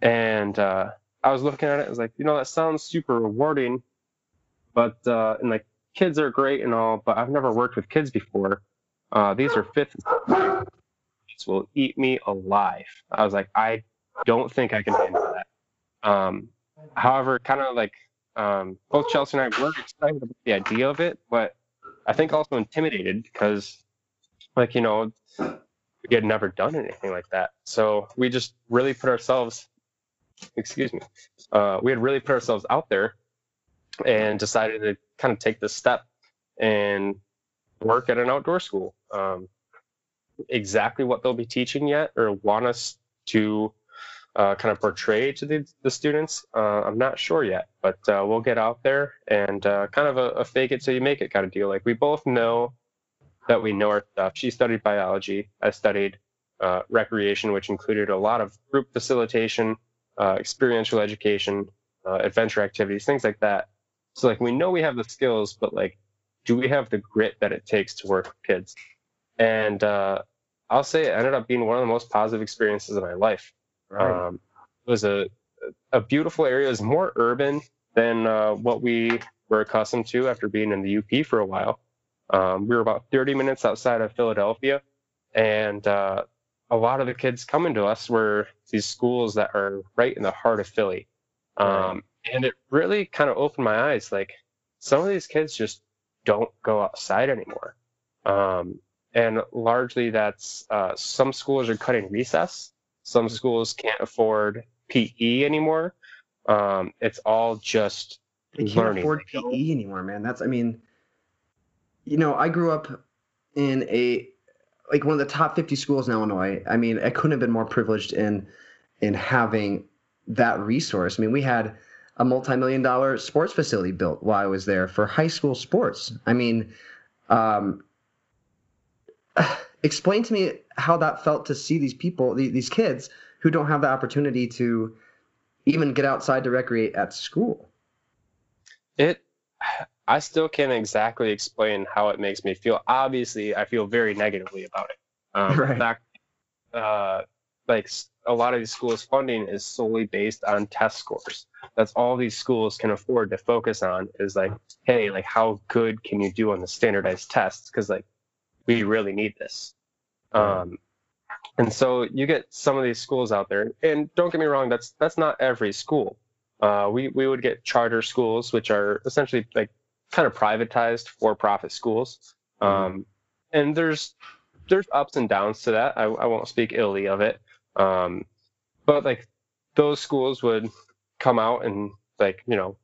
And uh, I was looking at it, I was like, you know, that sounds super rewarding, but uh, and like kids are great and all, but I've never worked with kids before. Uh, these are fifth will eat me alive. I was like, I don't think I can handle. Um, however, kind of like um, both Chelsea and I were excited about the idea of it, but I think also intimidated because, like you know, we had never done anything like that. So we just really put ourselves, excuse me, uh, we had really put ourselves out there and decided to kind of take this step and work at an outdoor school. Um, exactly what they'll be teaching yet or want us to uh, kind of portray to the, the students, uh, I'm not sure yet, but uh, we'll get out there and uh, kind of a, a, fake it till you make it kind of deal. Like we both know that we know our stuff. She studied biology. I studied uh, recreation, which included a lot of group facilitation, uh, experiential education, adventure activities, things like that. So like we know we have the skills, but like, do we have the grit that it takes to work with kids? And I'll say it ended up being one of the most positive experiences of my life. Right. Um, it was a a beautiful area. It was more urban than uh, what we were accustomed to after being in the UP for a while. Um, we were about 30 minutes outside of Philadelphia, and uh, a lot of the kids coming to us were these schools that are right in the heart of Philly. Um. And it really kind of opened my eyes. Like some of these kids just don't go outside anymore. Um, and largely that's uh, some schools are cutting recess some schools can't afford PE anymore. Um, it's all just they can't learning. afford PE anymore, man. That's I mean, you know, I grew up in a like one of the top 50 schools in Illinois. I mean, I couldn't have been more privileged in in having that resource. I mean, we had a multi-million dollar sports facility built while I was there for high school sports. I mean, um, explain to me how that felt to see these people, these kids who don't have the opportunity to even get outside to recreate at school. It, I still can't exactly explain how it makes me feel. Obviously, I feel very negatively about it. Um, right. Fact, uh, like a lot of these schools' funding is solely based on test scores. That's all these schools can afford to focus on is like, hey, like how good can you do on the standardized tests? Because like we really need this. Um, and so you get some of these schools out there, and don't get me wrong, that's that's not every school. Uh, we we would get charter schools, which are essentially like kind of privatized for-profit schools. Mm-hmm. Um, and there's there's ups and downs to that. I, I won't speak illy of it. Um, but like those schools would come out and like you know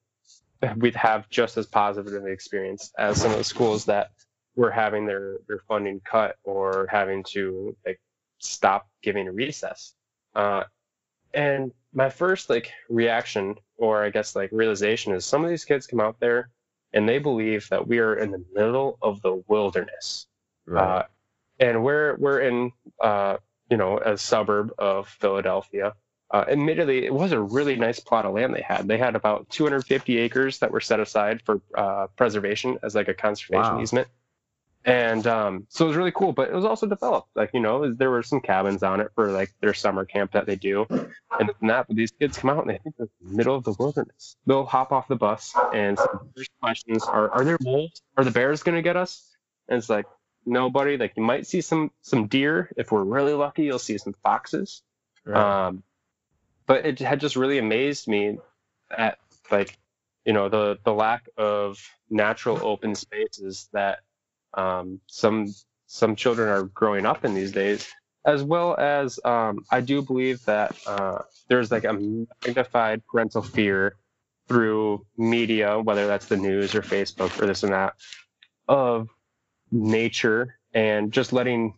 we'd have just as positive an experience as some of the schools that were having their their funding cut or having to like stop giving a recess. Uh, and my first like reaction or I guess like realization is some of these kids come out there and they believe that we are in the middle of the wilderness. Right. Uh, and we're we're in uh, you know a suburb of Philadelphia. Uh, admittedly, it was a really nice plot of land they had. They had about 250 acres that were set aside for uh, preservation as like a conservation wow. easement and um, so it was really cool. But it was also developed. Like you know, there were some cabins on it for like their summer camp that they do, and that. But these kids come out and they think they're in the middle of the wilderness. They'll hop off the bus and some first questions are: Are there wolves? Are the bears going to get us? And it's like nobody. Like you might see some some deer if we're really lucky. You'll see some foxes. Right. Um, but it had just really amazed me at like you know the the lack of natural open spaces that um, some some children are growing up in these days, as well as um, I do believe that uh, there's like a magnified parental fear through media, whether that's the news or Facebook or this and that, of nature and just letting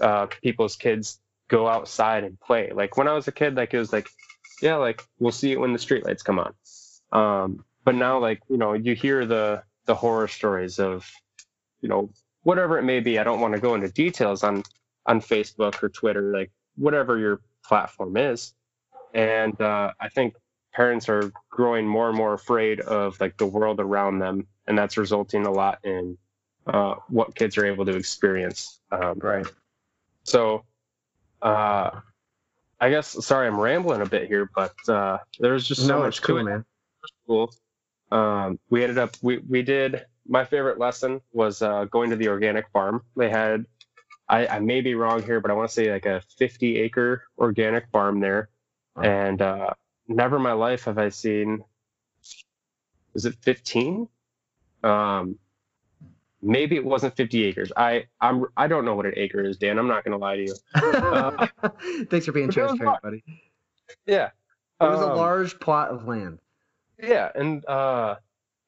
uh, people's kids go outside and play. Like when I was a kid, like it was like, yeah, like we'll see it when the streetlights come on. Um, but now, like you know, you hear the the horror stories of you know, whatever it may be. I don't want to go into details on on Facebook or Twitter, like whatever your platform is. And uh, I think parents are growing more and more afraid of like the world around them, and that's resulting a lot in uh, what kids are able to experience. Um, right. So, uh, I guess sorry I'm rambling a bit here, but uh, there's just so no, much cool, man. Cool. um, we ended up we we did my favorite lesson was uh, going to the organic farm. They had I, I may be wrong here, but I want to say like a 50 acre organic farm there, wow. and uh, never in my life have I seen. Is it 15? Um, maybe it wasn't 50 acres. I I'm I don't know what an acre is, Dan. I'm not gonna lie to you. Uh, Thanks for being transparent, buddy. Yeah, it was um, a large plot of land. Yeah, and uh,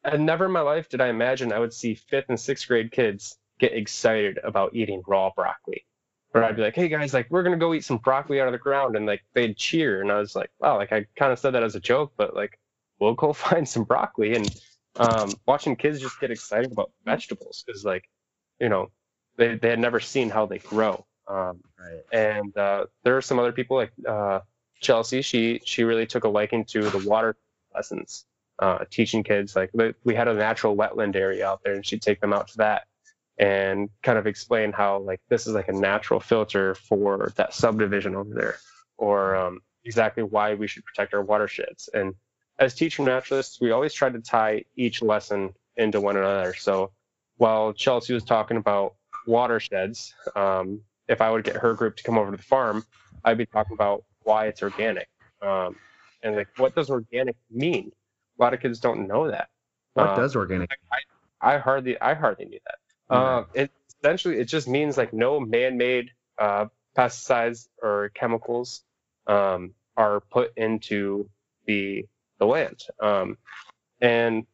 and never in my life did I imagine I would see fifth and sixth grade kids get excited about eating raw broccoli. Or I'd be like, hey guys, like we're gonna go eat some broccoli out of the ground, and like they'd cheer, and I was like, wow, like I kind of said that as a joke, but like we'll go find some broccoli. And um, watching kids just get excited about vegetables is like, you know, they they had never seen how they grow. Um, right. And uh, there are some other people like uh, Chelsea. She she really took a liking to the water lessons, uh, teaching kids like we had a natural wetland area out there, and she'd take them out to that and kind of explain how like this is like a natural filter for that subdivision over there, or um, exactly why we should protect our watersheds. And as teaching naturalists, we always try to tie each lesson into one another. So while Chelsea was talking about watersheds, um, if I would get her group to come over to the farm, I'd be talking about why it's organic. Um, and like, what does organic mean? A lot of kids don't know that. What um, does organic? I, I, hardly, I hardly knew that. Uh, it essentially it just means like no man-made uh, pesticides or chemicals um, are put into the the land. Um, and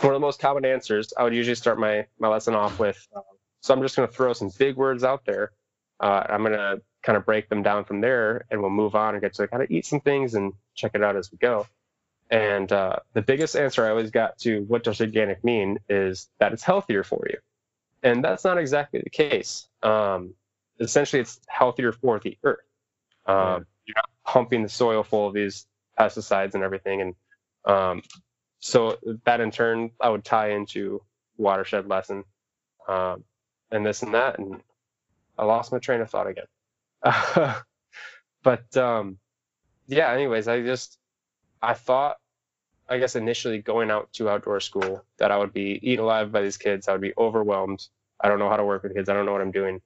one of the most common answers, I would usually start my my lesson off with. Uh, so I'm just going to throw some big words out there. Uh, I'm going to kind of break them down from there, and we'll move on and get to kind of eat some things and check it out as we go. And uh, the biggest answer I always got to what does organic mean is that it's healthier for you. And that's not exactly the case. Um, essentially, it's healthier for the earth. Um, yeah. You're not pumping the soil full of these pesticides and everything. And um, so that in turn, I would tie into watershed lesson um, and this and that. And I lost my train of thought again. but um, yeah, anyways, I just I thought I guess initially going out to outdoor school that I would be eaten alive by these kids. I would be overwhelmed. I don't know how to work with kids. I don't know what I'm doing.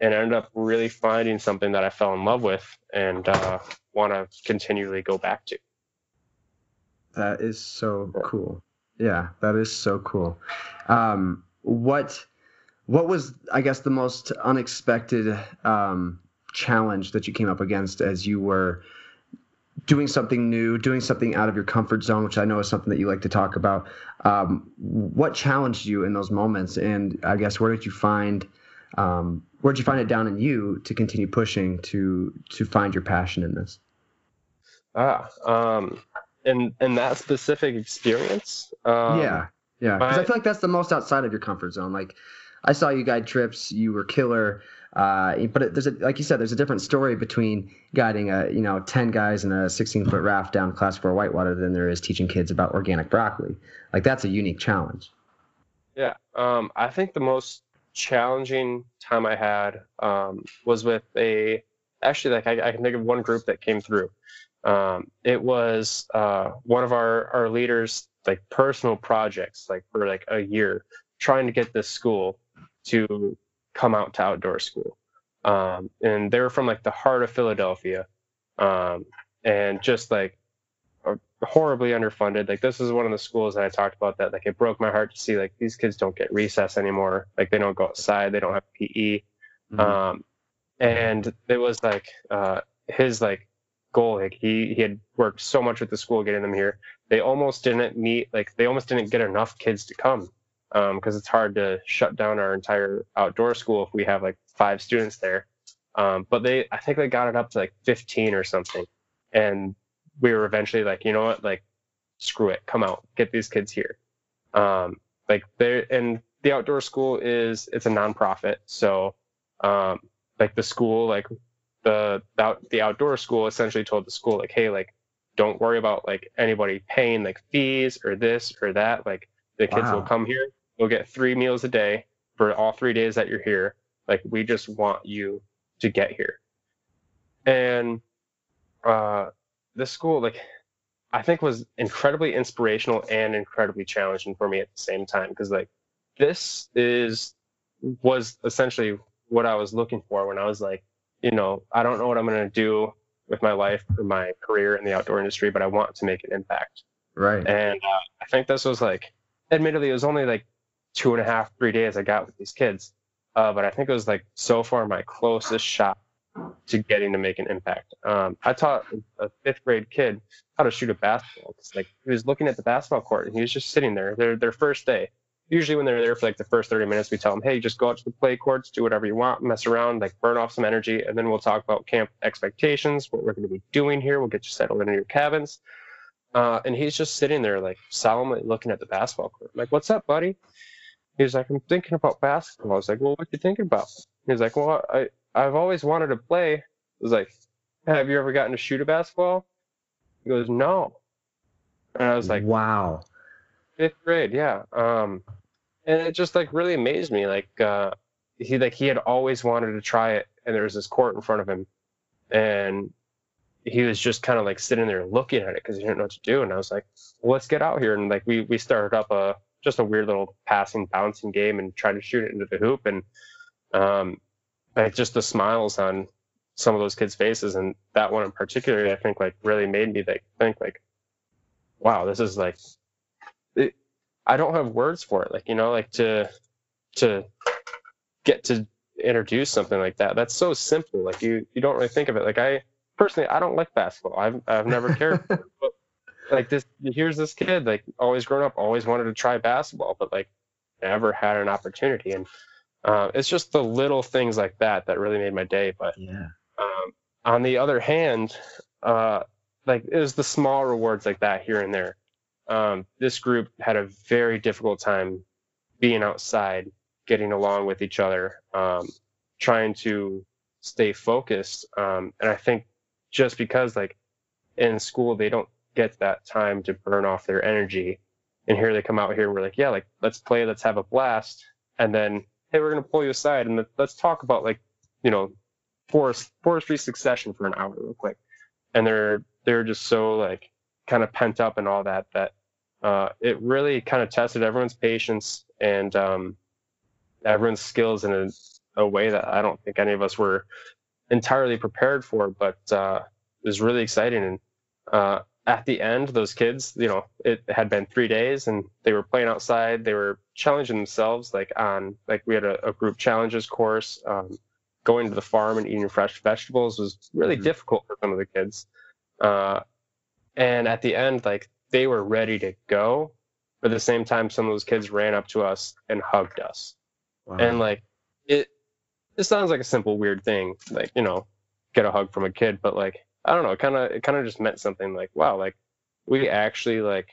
And I ended up really finding something that I fell in love with and uh, want to continually go back to. That is so cool. Yeah, that is so cool. Um, what what was I guess the most unexpected um, challenge that you came up against as you were doing something new, doing something out of your comfort zone, which I know is something that you like to talk about. Um, what challenged you in those moments, and I guess where did you find um, where did you find it down in you to continue pushing to to find your passion in this? Ah, um, in in that specific experience. Um, yeah, yeah, because I feel like that's the most outside of your comfort zone. Like I saw you guide trips, you were killer. Uh, but it, there's a, like you said, there's a different story between guiding a you know 10 guys in a 16 foot raft down class four whitewater than there is teaching kids about organic broccoli. Like that's a unique challenge. Yeah, um, I think the most challenging time I had um, was with a actually like I, I, can think of one group that came through. Um, it was uh, one of our our leaders like personal projects like for like a year trying to get this school to come out to outdoor school. Um, and they were from like the heart of Philadelphia, um, and just like horribly underfunded. Like this is one of the schools that I talked about that like it broke my heart to see like these kids don't get recess anymore. Like they don't go outside, they don't have PE. Mm-hmm. Um, and it was like uh, his like goal. Like he he had worked so much with the school getting them here. They almost didn't meet like they almost didn't get enough kids to come because um, it's hard to shut down our entire outdoor school if we have like five students there. Um, but they, I think they got it up to like 15 or something. And we were eventually like, you know what, like, screw it, come out, get these kids here. Um, like they and the outdoor school is, it's a nonprofit. So, um, like the school, like the, the, the outdoor school essentially told the school like, Hey, like, don't worry about like anybody paying like fees or this or that. Like the kids wow. will come here You'll get three meals a day for all three days that you're here. Like we just want you to get here. And uh, the school, like I think was incredibly inspirational and incredibly challenging for me at the same time because like this is was essentially what I was looking for when I was like, you know, I don't know what I'm going to do with my life or my career in the outdoor industry, but I want to make an impact. Right. And uh, I think this was like, admittedly, it was only like two and a half, three days I got with these kids. Uh, but I think it was like so far my closest shot to getting to make an impact. Um, I taught a fifth grade kid how to shoot a basketball. Cause like he was looking at the basketball court and he was just sitting there. Their their first day. Usually when they're there for like the first 30 minutes, we tell them, hey, just go out to the play courts, do whatever you want, mess around, like burn off some energy, and then we'll talk about camp expectations, what we're going to be doing here. We'll get you settled into your cabins. Uh, and he's just sitting there like solemnly looking at the basketball court. I'm like, what's up, buddy? He's like, I'm thinking about basketball. I was like, well, what you thinking about? He's like, well, I, I've always wanted to play. I was like, have you ever gotten to shoot a basketball? He goes, no. And I was like, wow. Fifth grade, yeah. Um, and it just like really amazed me. Like, uh, he like he had always wanted to try it, and there was this court in front of him, and he was just kind of like sitting there looking at it because he didn't know what to do. And I was like, well, let's get out here. And like we we started up a just a weird little passing, bouncing game and try to shoot it into the hoop. And um, just the smiles on some of those kids' faces, and that one in particular, I think like really made me like think like, wow, this is like, it, I don't have words for it. Like you know, like to to get to introduce something like that. That's so simple. Like you you don't really think of it. Like I personally, I don't like basketball. I've I've never cared. but like this, here's this kid like always grown up, always wanted to try basketball, but like never had an opportunity. And uh, it's just the little things like that that really made my day. But yeah. Um, on the other hand, uh, like it was the small rewards like that here and there. Um, this group had a very difficult time being outside, getting along with each other, um, trying to stay focused. Um, and I think just because like in school they don't get that time to burn off their energy, and here they come out here and we're like, yeah, like let's play, let's have a blast, and then hey, we're gonna pull you aside and let's talk about like you know forest forestry succession for an hour real quick, and they're they're just so like kind of pent up and all that that uh, it really kind of tested everyone's patience and um, everyone's skills in a, a, way that I don't think any of us were entirely prepared for, but uh, it was really exciting. And uh, at the end, those kids, you know, it had been three days and they were playing outside. They were challenging themselves, like on, like we had a, a group challenges course. Um, going to the farm and eating fresh vegetables was really mm-hmm. difficult for some of the kids. Uh, and at the end, like they were ready to go. But at the same time, some of those kids ran up to us and hugged us. Wow. And like it, it sounds like a simple weird thing, like you know, get a hug from a kid. But like I don't know, kind of it kind of just meant something. Like wow, like we actually like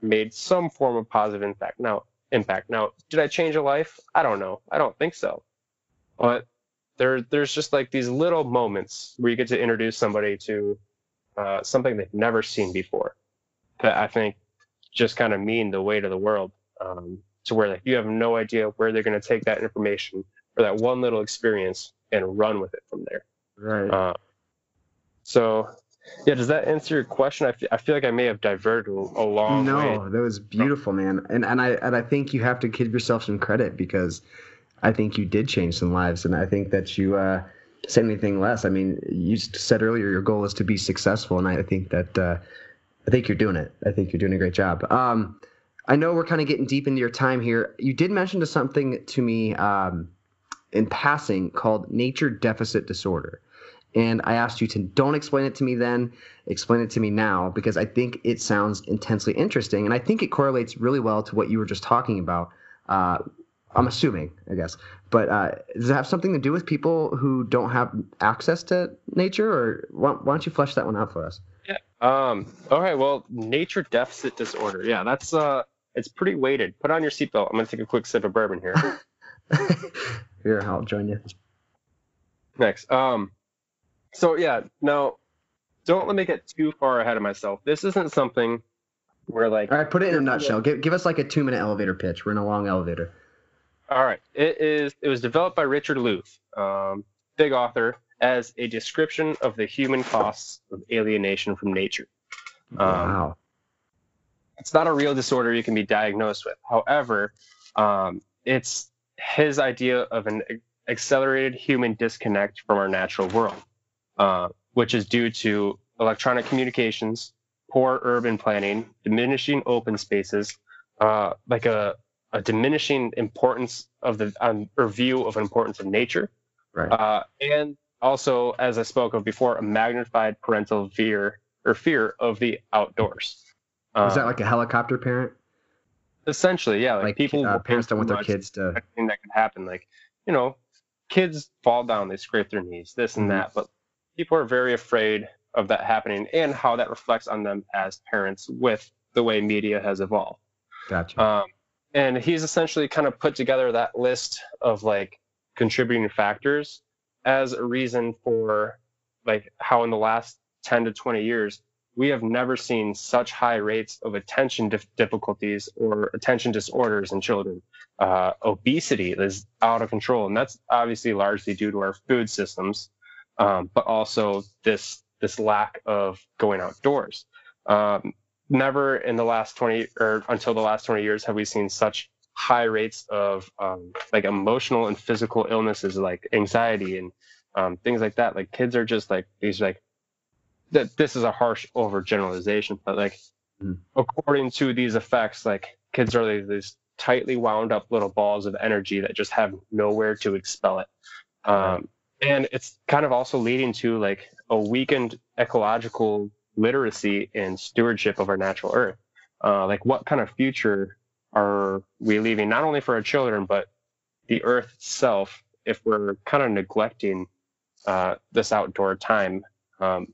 made some form of positive impact. Now impact. Now, did I change a life? I don't know. I don't think so. But there, there's just like these little moments where you get to introduce somebody to uh, something they've never seen before that I think just kind of mean the weight of the world um, to where like you have no idea where they're going to take that information or that one little experience and run with it from there. Right. Uh, so, yeah, does that answer your question? I, f- I feel like I may have diverted a, long no, way. No, that was beautiful, man. And and I and I think you have to give yourself some credit because I think you did change some lives, and I think that you uh, said anything less. I mean, you said earlier your goal is to be successful, and I think that uh, I think you're doing it. I think you're doing a great job. Um, I know we're kind of getting deep into your time here. You did mention to something to me um, in passing called nature deficit disorder. And I asked you to don't explain it to me then, explain it to me now, because I think it sounds intensely interesting. And I think it correlates really well to what you were just talking about uh, I'm assuming, I guess. But uh, does it have something to do with people who don't have access to nature, or why, why don't you flesh that one out for us? Yeah. Um. All right. Well, nature deficit disorder. Yeah, that's uh, it's pretty weighted. Put on your seatbelt. I'm gonna take a quick sip of bourbon here. here, I'll join you. Next. Um. So yeah. Now, don't let me get too far ahead of myself. This isn't something where like. All right. Put it in a nutshell. Give give us like a two minute elevator pitch. We're in a long elevator. All right. It is. It was developed by Richard Louv, um, big author, as a description of the human costs of alienation from nature. Um, Wow. it's not a real disorder you can be diagnosed with. However, um, it's his idea of an accelerated human disconnect from our natural world, uh, which is due to electronic communications, poor urban planning, diminishing open spaces, uh, like a, a diminishing importance of the um, or view of importance of nature, Right. uh, and also, as I spoke of before, a magnified parental fear or fear of the outdoors. Is that Um, like a helicopter parent? essentially yeah like, Like, people uh, parents don't want their kids to. anything that could happen like you know kids fall down they scrape their knees this and Mhm. that but people are very afraid of that happening and how that reflects on them as parents with the way media has evolved. Gotcha. um, and he's essentially kind of put together that list of like contributing factors as a reason for like how in the last 10 to 20 years we have never seen such high rates of attention dif- difficulties or attention disorders in children. Uh, obesity is out of control and that's obviously largely due to our food systems um, but also this this lack of going outdoors. Um, never in the last 20 or until the last 20 years have we seen such high rates of um, like emotional and physical illnesses like anxiety and um, things like that. Like kids are just like these like that this is a harsh overgeneralization but like Mm. according to these effects like kids are like these tightly wound up little balls of energy that just have nowhere to expel it. Um, and it's kind of also leading to like a weakened ecological literacy and stewardship of our natural earth. Uh, like what kind of future are we leaving not only for our children but the earth itself if we're kind of neglecting uh, this outdoor time um,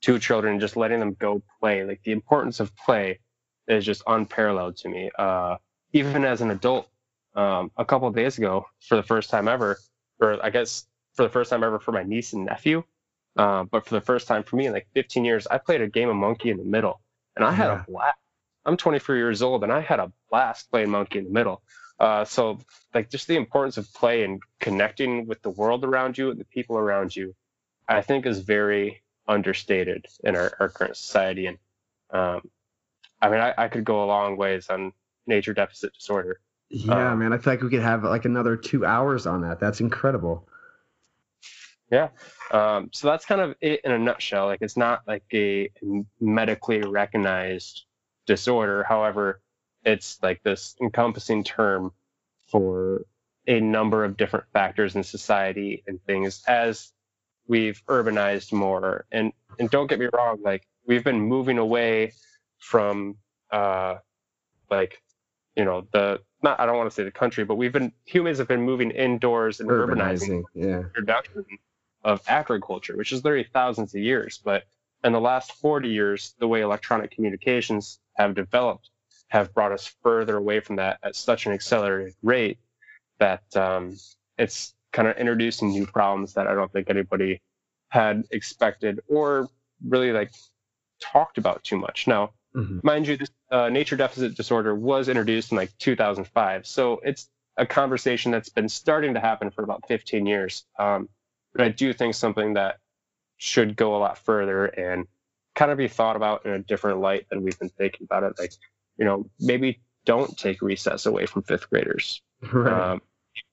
to children just letting them go play like the importance of play is just unparalleled to me. Uh, even as an adult um, a couple days ago for the first time ever or i guess for the first time ever for my niece and nephew uh, but for the first time for me in like 15 years i played a game of monkey in the middle and i had Yeah. a blast i'm 24 years old and i had a blast playing monkey in the middle uh, so like just the importance of play and connecting with the world around you and the people around you i think is very understated in our, our current society and um, i mean I, I could go a long ways on nature deficit disorder yeah, uh, man. I feel like we could have like another two hours on that. That's incredible. Um, so that's kind of it in a nutshell. Like it's not like a medically recognized disorder. However, it's like this encompassing term for a number of different factors in society and things as we've urbanized more. And and don't get me wrong, like we've been moving away from uh like you know the not I don't want to say the country, but we've been humans have been moving indoors and urbanizing Urbanizing. Yeah. introduction of agriculture, which is literally thousands of years. But in the last 40 years, the way electronic communications have developed have brought us further away from that at such an accelerated rate that um, it's kind of introducing new problems that I don't think anybody had expected or really like talked about too much. Now, Mhm. mind you, this uh, nature deficit disorder was introduced in like 2005, so it's a conversation that's been starting to happen for about 15 years. Um, but I do think something that should go a lot further and kind of be thought about in a different light than we've been thinking about it. Like, you know, maybe don't take recess away from fifth graders. Right. Um,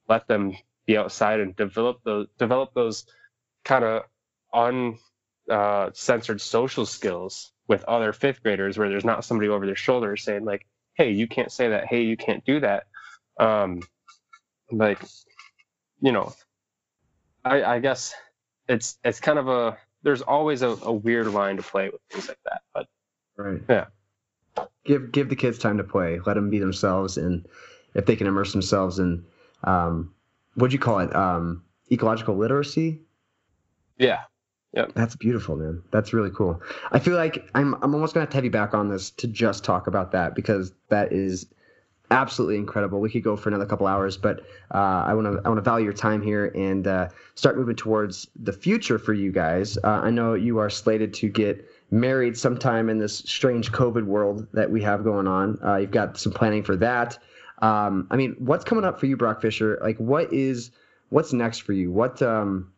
let them be outside and develop those develop those kind of uncensored uh, social skills with other fifth graders where there's not somebody over their shoulder saying like hey you can't say that hey you can't do that um like you know i i guess it's it's kind of a there's always a, a weird line to play with things like that but right. yeah. Give give the kids time to play. Let them be themselves, and if they can immerse themselves in, um, what'd you call it? Um, ecological literacy. yeah That's beautiful, man. That's really cool. I feel like I'm I'm almost gonna have to have you back on this to just talk about that because that is absolutely incredible. We could go for another couple hours, but uh, I want to I want to value your time here and uh, start moving towards the future for you guys. Uh, I know you are slated to get married sometime in this strange COVID world that we have going on. Uh, you've got some planning for that. Um, I mean, what's coming up for you, Brock Fisher? Like, what is what's next for you? What um,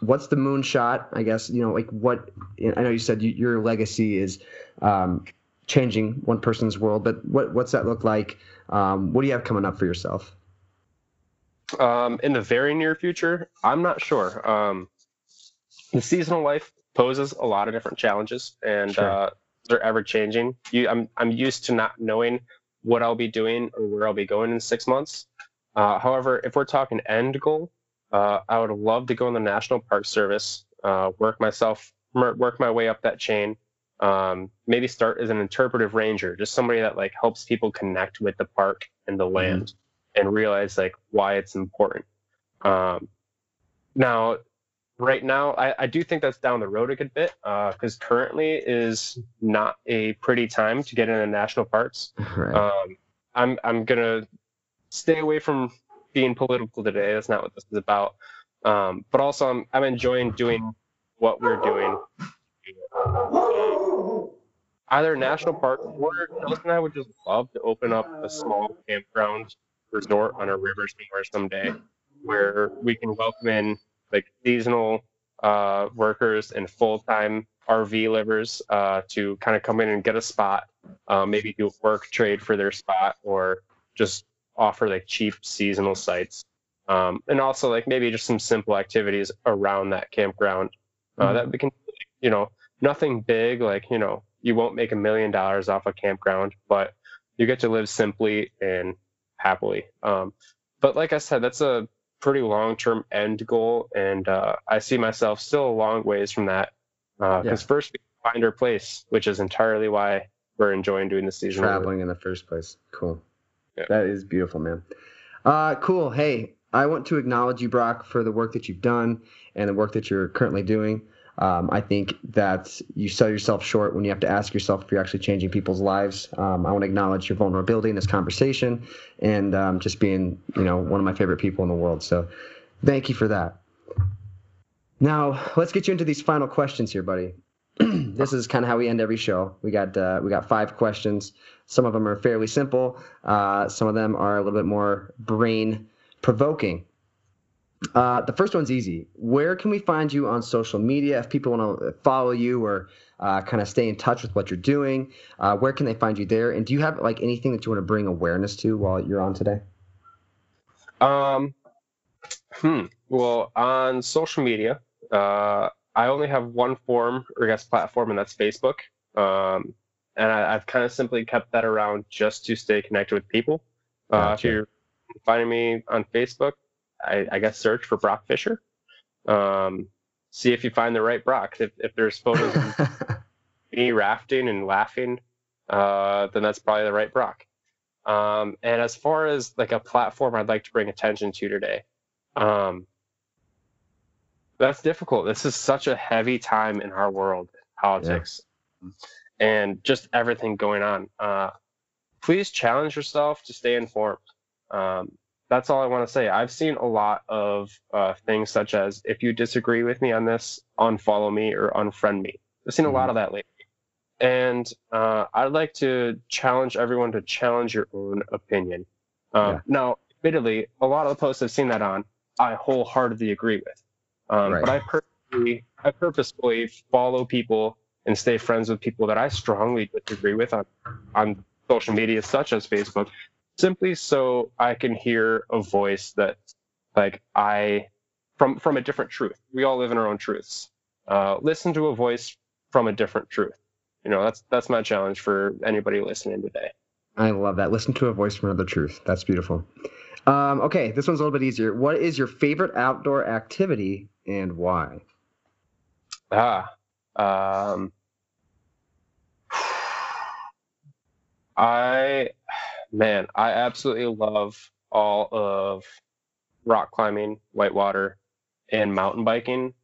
what's the moonshot? I guess you know, like what I know you said you, your legacy is um, changing one person's world, but what what's that look like? Um, what do you have coming up for yourself? Um, in the very near future, I'm not sure. Um, the seasonal life poses a lot of different challenges, and sure. uh, they're ever changing. You, I'm I'm used to not knowing what I'll be doing or where I'll be going in six months. Uh, however, if we're talking end goal, uh, I would love to go in the National Park Service, uh, work myself, work my way up that chain. Um, maybe start as an interpretive ranger, just somebody that like helps people connect with the park and the mm-hmm. land, mm-hmm. and realize like why it's important. Um, now, right now, I, I, do think that's down the road a good bit because uh, currently is not a pretty time to get into national parks. Right. Um, I'm I'm gonna stay away from being political today. That's not what this is about. Um, but also, I'm I'm enjoying doing what we're doing. Either national park or Nelson and I would just love to open up a small campground resort on a river somewhere someday, where we can welcome in like seasonal uh, workers and full-time RV livers uh, to kind of come in and get a spot, uh, maybe do a work trade for their spot, or just offer like cheap seasonal sites, um, and also like maybe just some simple activities around that campground uh, mm-hmm. that we can, you know, nothing big like you know you won't make a million dollars off a campground, but you get to live simply and happily. Um, but like I said, that's a pretty long term end goal, and uh, I see myself still a long ways from that. Because uh, yeah. first we find our place, which is entirely why we're enjoying doing the season. Traveling in the first place, cool. Yeah. That is beautiful, man. Uh, cool. Hey, I want to acknowledge you, Brock, for the work that you've done and the work that you're currently doing. Um, I think that you sell yourself short when you have to ask yourself if you're actually changing people's lives. Um, I want to acknowledge your vulnerability in this conversation and um, just being, you know, one of my favorite people in the world. So, thank you for that. Now, let's get you into these final questions here, buddy. this is kind of how we end every show. We got uh, we got five questions. Some of them are fairly simple. Uh, some of them are a little bit more brain provoking. Uh, the first one's easy. Where can we find you on social media if people want to follow you or uh, kind of stay in touch with what you're doing? Uh, where can they find you there? And do you have like anything that you want to bring awareness to while you're on today? Um, hmm. Well, on social media, uh, I only have one form or I guess platform, and that's Facebook. Um, and I, have kind of simply kept that around just to stay connected with people. Uh, gotcha. If you're finding me on Facebook, I, I guess search for Brock Fisher. Um, see if you find the right Brock. If, if there's photos of me rafting and laughing, uh, then that's probably the right Brock. Um, and as far as like a platform I'd like to bring attention to today, um, that's difficult. This is such a heavy time in our world, politics, yeah. and just everything going on. Uh, please challenge yourself to stay informed. Um, that's all I want to say. I've seen a lot of uh, things such as if you disagree with me on this, unfollow me or unfriend me. I've seen a lot mm-hmm. of that lately. And uh, I'd like to challenge everyone to challenge your own opinion. Um, yeah. Now, admittedly, a lot of the posts I've seen that on, I wholeheartedly agree with. Um, right. But I purposely, I purposefully follow people and stay friends with people that I strongly disagree with on, on social media, such as Facebook, simply so I can hear a voice that like I from from a different truth. We all live in our own truths. Uh, listen to a voice from a different truth. You know, that's that's my challenge for anybody listening today. I love that. Listen to a voice from another truth. That's beautiful. Um, okay, this one's a little bit easier. What is your favorite outdoor activity and why? Ah, um, I man, I absolutely love all of rock climbing, whitewater, and mountain biking.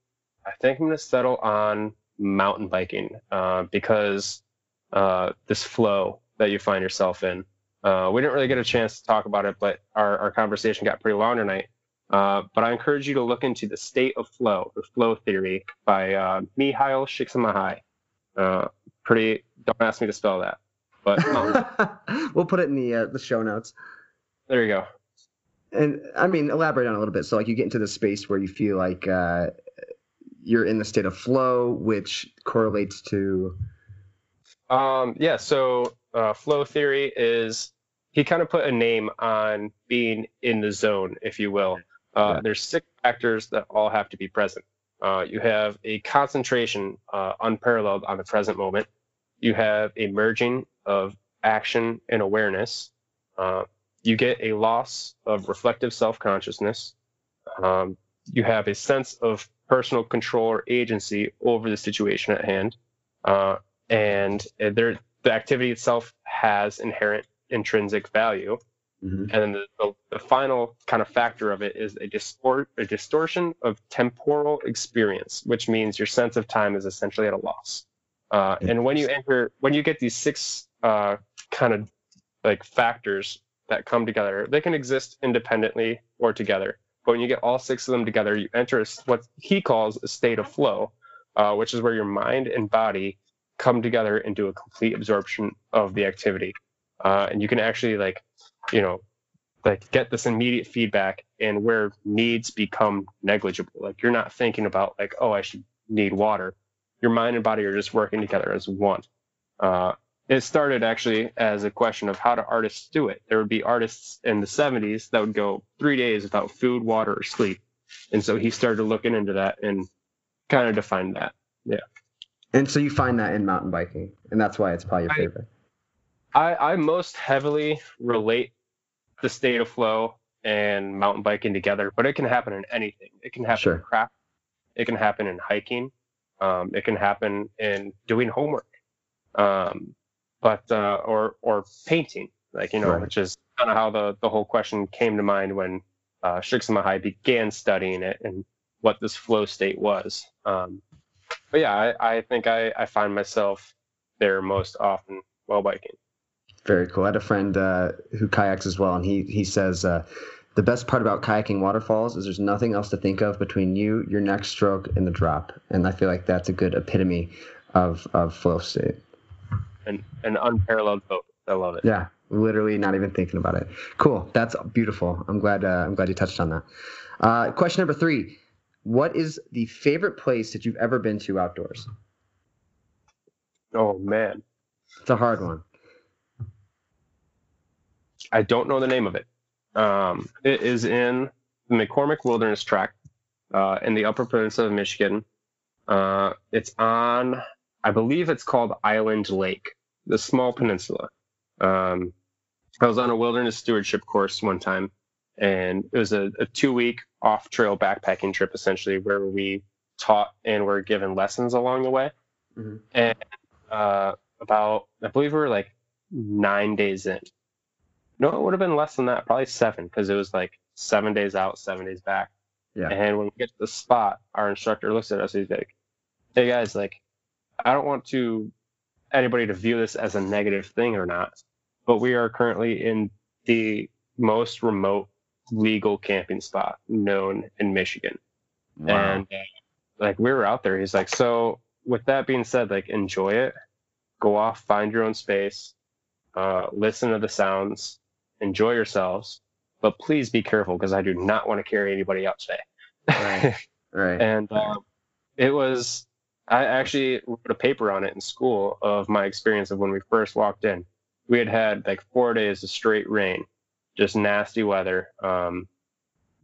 I think I'm going to settle on mountain biking uh, because uh, this flow that you find yourself in. Uh, we didn't really get a chance to talk about it, but our, our conversation got pretty long tonight. Uh, but I encourage you to look into the state of flow, the flow theory by uh, Mihaly Csikszentmihalyi. Uh, pretty. Don't ask me to spell that. But um, we'll put it in the uh, the show notes. There you go. And I mean, elaborate on a little bit. So like, you get into the space where you feel like uh, you're in the state of flow, which correlates to. Um, yeah. So uh, flow theory is he kind of put a name on being in the zone, if you will. Uh, yeah. There's six factors that all have to be present. Uh, you have a concentration uh, unparalleled on the present moment. You have a merging of action and awareness. Uh, you get a loss of reflective self consciousness. Um, you have a sense of personal control or agency over the situation at hand. Uh, and there, the activity itself has inherent intrinsic value. Mm-hmm. And then the, the, the, final kind of factor of it is a, distort, a distortion of temporal experience, which means your sense of time is essentially at a loss. Uh, and when you enter, when you get these six uh, kind of like factors that come together, they can exist independently or together. But when you get all six of them together, you enter what he calls a state of flow, uh, which is where your mind and body come together into a complete absorption of the activity. Uh, and you can actually like, you know, like get this immediate feedback and where needs become negligible. Like you're not thinking about like, oh, I should need water. Your mind and body are just working together as one. Uh, it started actually as a question of how do artists do it. There would be artists in the 70s that would go three days without food, water, or sleep. And so he started looking into that and kind of defined that. Yeah. And so you find that in mountain biking, and that's why it's probably your favorite. I, I most heavily relate the state of flow and mountain biking together, but it can happen in anything. It can happen sure. in craft. It can happen in hiking. Um, it can happen in doing homework. Um, but uh, or or painting, like you know, right. which is kind of how the the whole question came to mind when uh, Csikszentmihalyi began studying it and what this flow state was. Um, but yeah, I, I think I, I find myself there most often while biking. Very cool. I had a friend uh, who kayaks as well, and he he says uh, the best part about kayaking waterfalls is there's nothing else to think of between you, your next stroke, and the drop. And I feel like that's a good epitome of of flow state an, an unparalleled boat. I love it. Yeah, literally not even thinking about it. Cool. That's beautiful. I'm glad. Uh, I'm glad you touched on that. Uh, question number three: What is the favorite place that you've ever been to outdoors? Oh man, it's a hard one. I don't know the name of it. Um, it is in the McCormick Wilderness Tract uh, in the Upper Peninsula of Michigan. Uh, it's on, I believe it's called Island Lake the small peninsula. Um, I was on a wilderness stewardship course one time, and it was a, a two week off trail backpacking trip essentially where we taught and were given lessons along the way. Mm-hmm. And uh, about, I believe we were like nine days in. No, it would have been less than that, probably seven, because it was like seven days out, seven days back. Yeah. And when we get to the spot, our instructor looks at us. He's like, "Hey guys, like, I don't want to anybody to view this as a negative thing or not, but we are currently in the most remote legal camping spot known in Michigan. Wow. And uh, like we were out there, he's like, so with that being said, like enjoy it, go off, find your own space, uh, listen to the sounds, enjoy yourselves, but please be careful because I do not want to carry anybody out today. Right. right. and uh, it was I actually wrote a paper on it in school of my experience of when we first walked in. We had had like four days of straight rain, just nasty weather, um,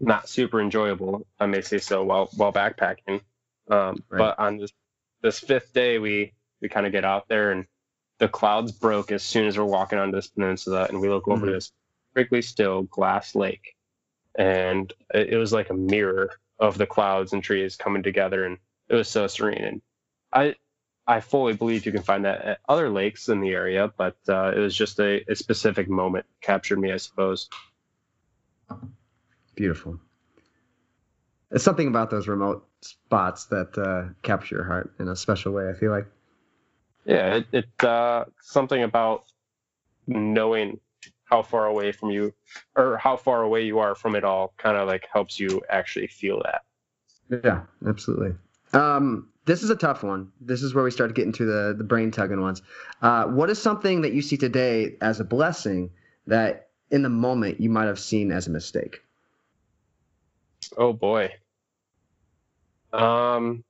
not super enjoyable, I may say so, while while backpacking. Um, right. But on this this fifth day, we we kind of get out there and the clouds broke as soon as we're walking onto this peninsula, and we look over mm-hmm. this perfectly still glass lake, and it, was like a mirror of the clouds and trees coming together, and it was so serene. And I I fully believe you can find that at other lakes in the area, but uh, it was just a, a specific moment captured me, I suppose. Beautiful. It's something about those remote spots that uh, capture your heart in a special way. I feel like. Yeah, it's it uh, something about knowing how far away from you or how far away you are from it all kind of like helps you actually feel that. Yeah, absolutely. Um, this is a tough one. This is where we start getting to the the brain tugging ones. Uh, what is something that you see today as a blessing that in the moment you might have seen as a mistake? Oh boy. Um,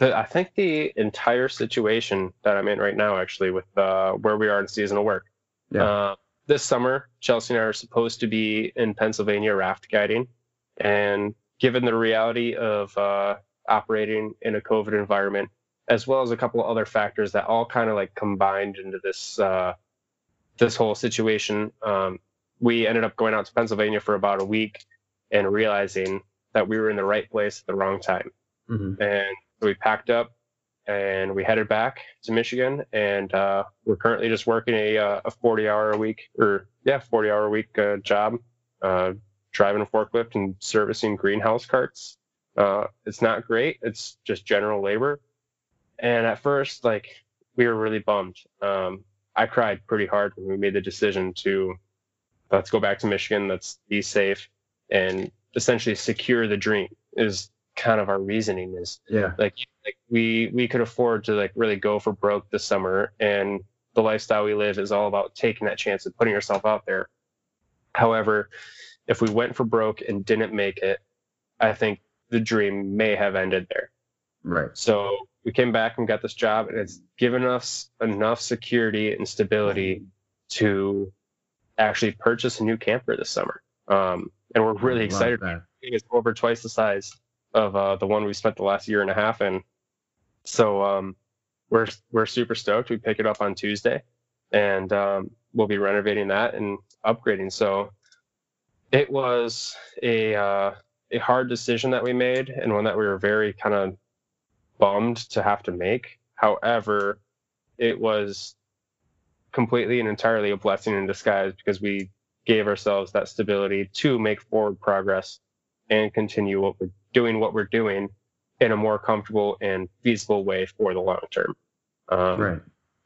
the, I think the entire situation that I'm in right now, actually, with uh, where we are in seasonal work. Yeah. Uh, this summer, Chelsea and I are supposed to be in Pennsylvania raft guiding, and given the reality of uh, operating in a COVID environment, as well as a couple of other factors that all kind of like combined into this uh, this whole situation, um, we ended up going out to Pennsylvania for about a week and realizing that we were in the right place at the wrong time. Mm-hmm. And so we packed up and we headed back to Michigan. And uh, we're currently just working a, uh, a 40 hour a week or, yeah, 40 hour a week uh, job, uh, driving a forklift and servicing greenhouse carts. It's not great, it's just general labor. And at first, like, we were really bummed. Um, I cried pretty hard when we made the decision to let's go back to Michigan, let's be safe and essentially secure the dream is kind of our reasoning is Yeah. like like we we could afford to like really go for broke this summer and the lifestyle we live is all about taking that chance and putting yourself out there. However if we went for broke and didn't make it i think the dream may have ended there. Right. so we came back and got this job and it's given us enough security and stability to actually purchase a new camper this summer. Um, and we're really excited. it's over twice the size of uh, the one we spent the last year and a half in. So um, we're we're super stoked. We pick it up on Tuesday, and um, we'll be renovating that and upgrading. So it was a uh, a hard decision that we made, and one that we were very kind of bummed to have to make. However, it was completely and entirely a blessing in disguise because we gave ourselves that stability to make forward progress and continue what we're doing what we're doing in a more comfortable and feasible way for the long term. Um, Right.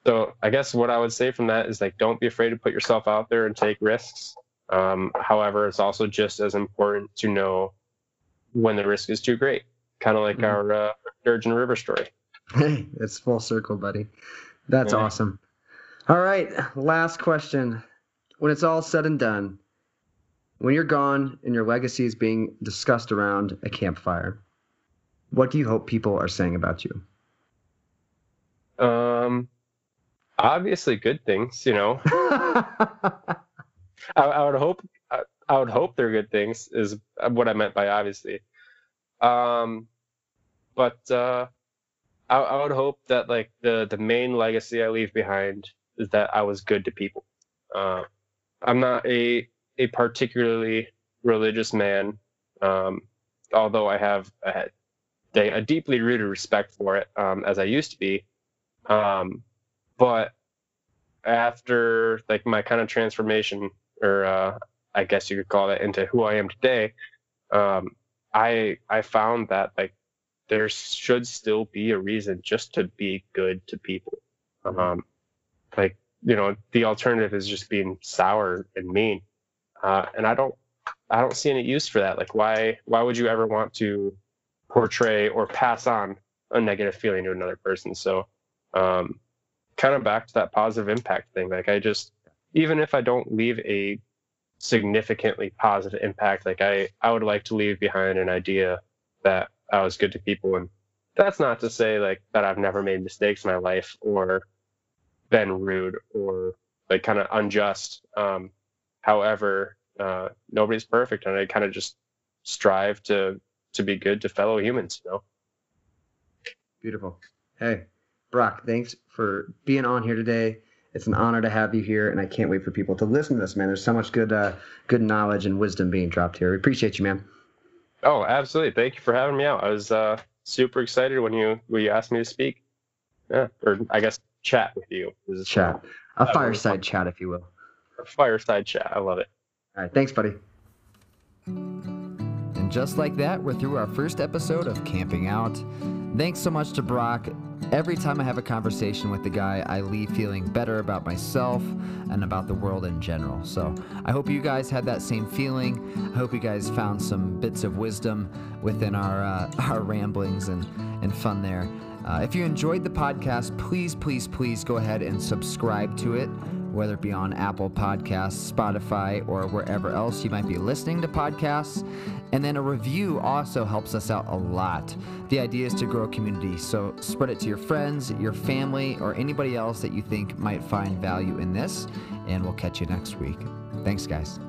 So I guess what I would say from that is like, don't be afraid to put yourself out there and take risks. Um, however, it's also just as important to know when the risk is too great, kind of like Mhm. our uh, Sturgeon River story. Hey, it's full circle, buddy. That's Yeah. awesome. All right, last question. When it's all said and done, when you're gone and your legacy is being discussed around a campfire, what do you hope people are saying about you? Um, obviously, good things. You know, I, I would hope I, I would hope they're good things is what I meant by obviously. Um, but uh, I, I would hope that like the the main legacy I leave behind is that I was good to people. Uh, I'm not a a particularly religious man, um, although I have a, a deeply rooted respect for it um, as I used to be. Um, but after like my kind of transformation, or uh, I guess you could call it, into who I am today, um, I I found that like there should still be a reason just to be good to people. Um, like you know, the alternative is just being sour and mean, uh, and I don't I don't see any use for that. Like why why would you ever want to portray or pass on a negative feeling to another person? So um, kind of back to that positive impact thing. Like I just, even if I don't leave a significantly positive impact, like I, I would like to leave behind an idea that I was good to people. And that's not to say like that I've never made mistakes in my life or been rude or like kind of unjust. Um, however, uh, nobody's perfect, and I kind of just strive to to be good to fellow humans. You know. Beautiful. Hey, Brock, thanks for being on here today. It's an honor to have you here, and I can't wait for people to listen to this, man. There's so much good, uh, good knowledge and wisdom being dropped here. We appreciate you, man. Oh, absolutely. Thank you for having me out. I was uh, super excited when you when you asked me to speak. Yeah, or I guess chat with you. This is Chat, a fireside chat, if you will. A fireside chat. I love it. All right, thanks, buddy. And just like that, we're through our first episode of Camping Out. Thanks so much to Brock. Every time I have a conversation with the guy, I leave feeling better about myself and about the world in general. So I hope you guys had that same feeling. I hope you guys found some bits of wisdom within our uh, our ramblings and, and fun there. Uh, if you enjoyed the podcast, please, please, please go ahead and subscribe to it. Whether it be on Apple Podcasts, Spotify, or wherever else you might be listening to podcasts. And then a review also helps us out a lot. The idea is to grow a community, so spread it to your friends, your family, or anybody else that you think might find value in this. And we'll catch you next week. Thanks, guys.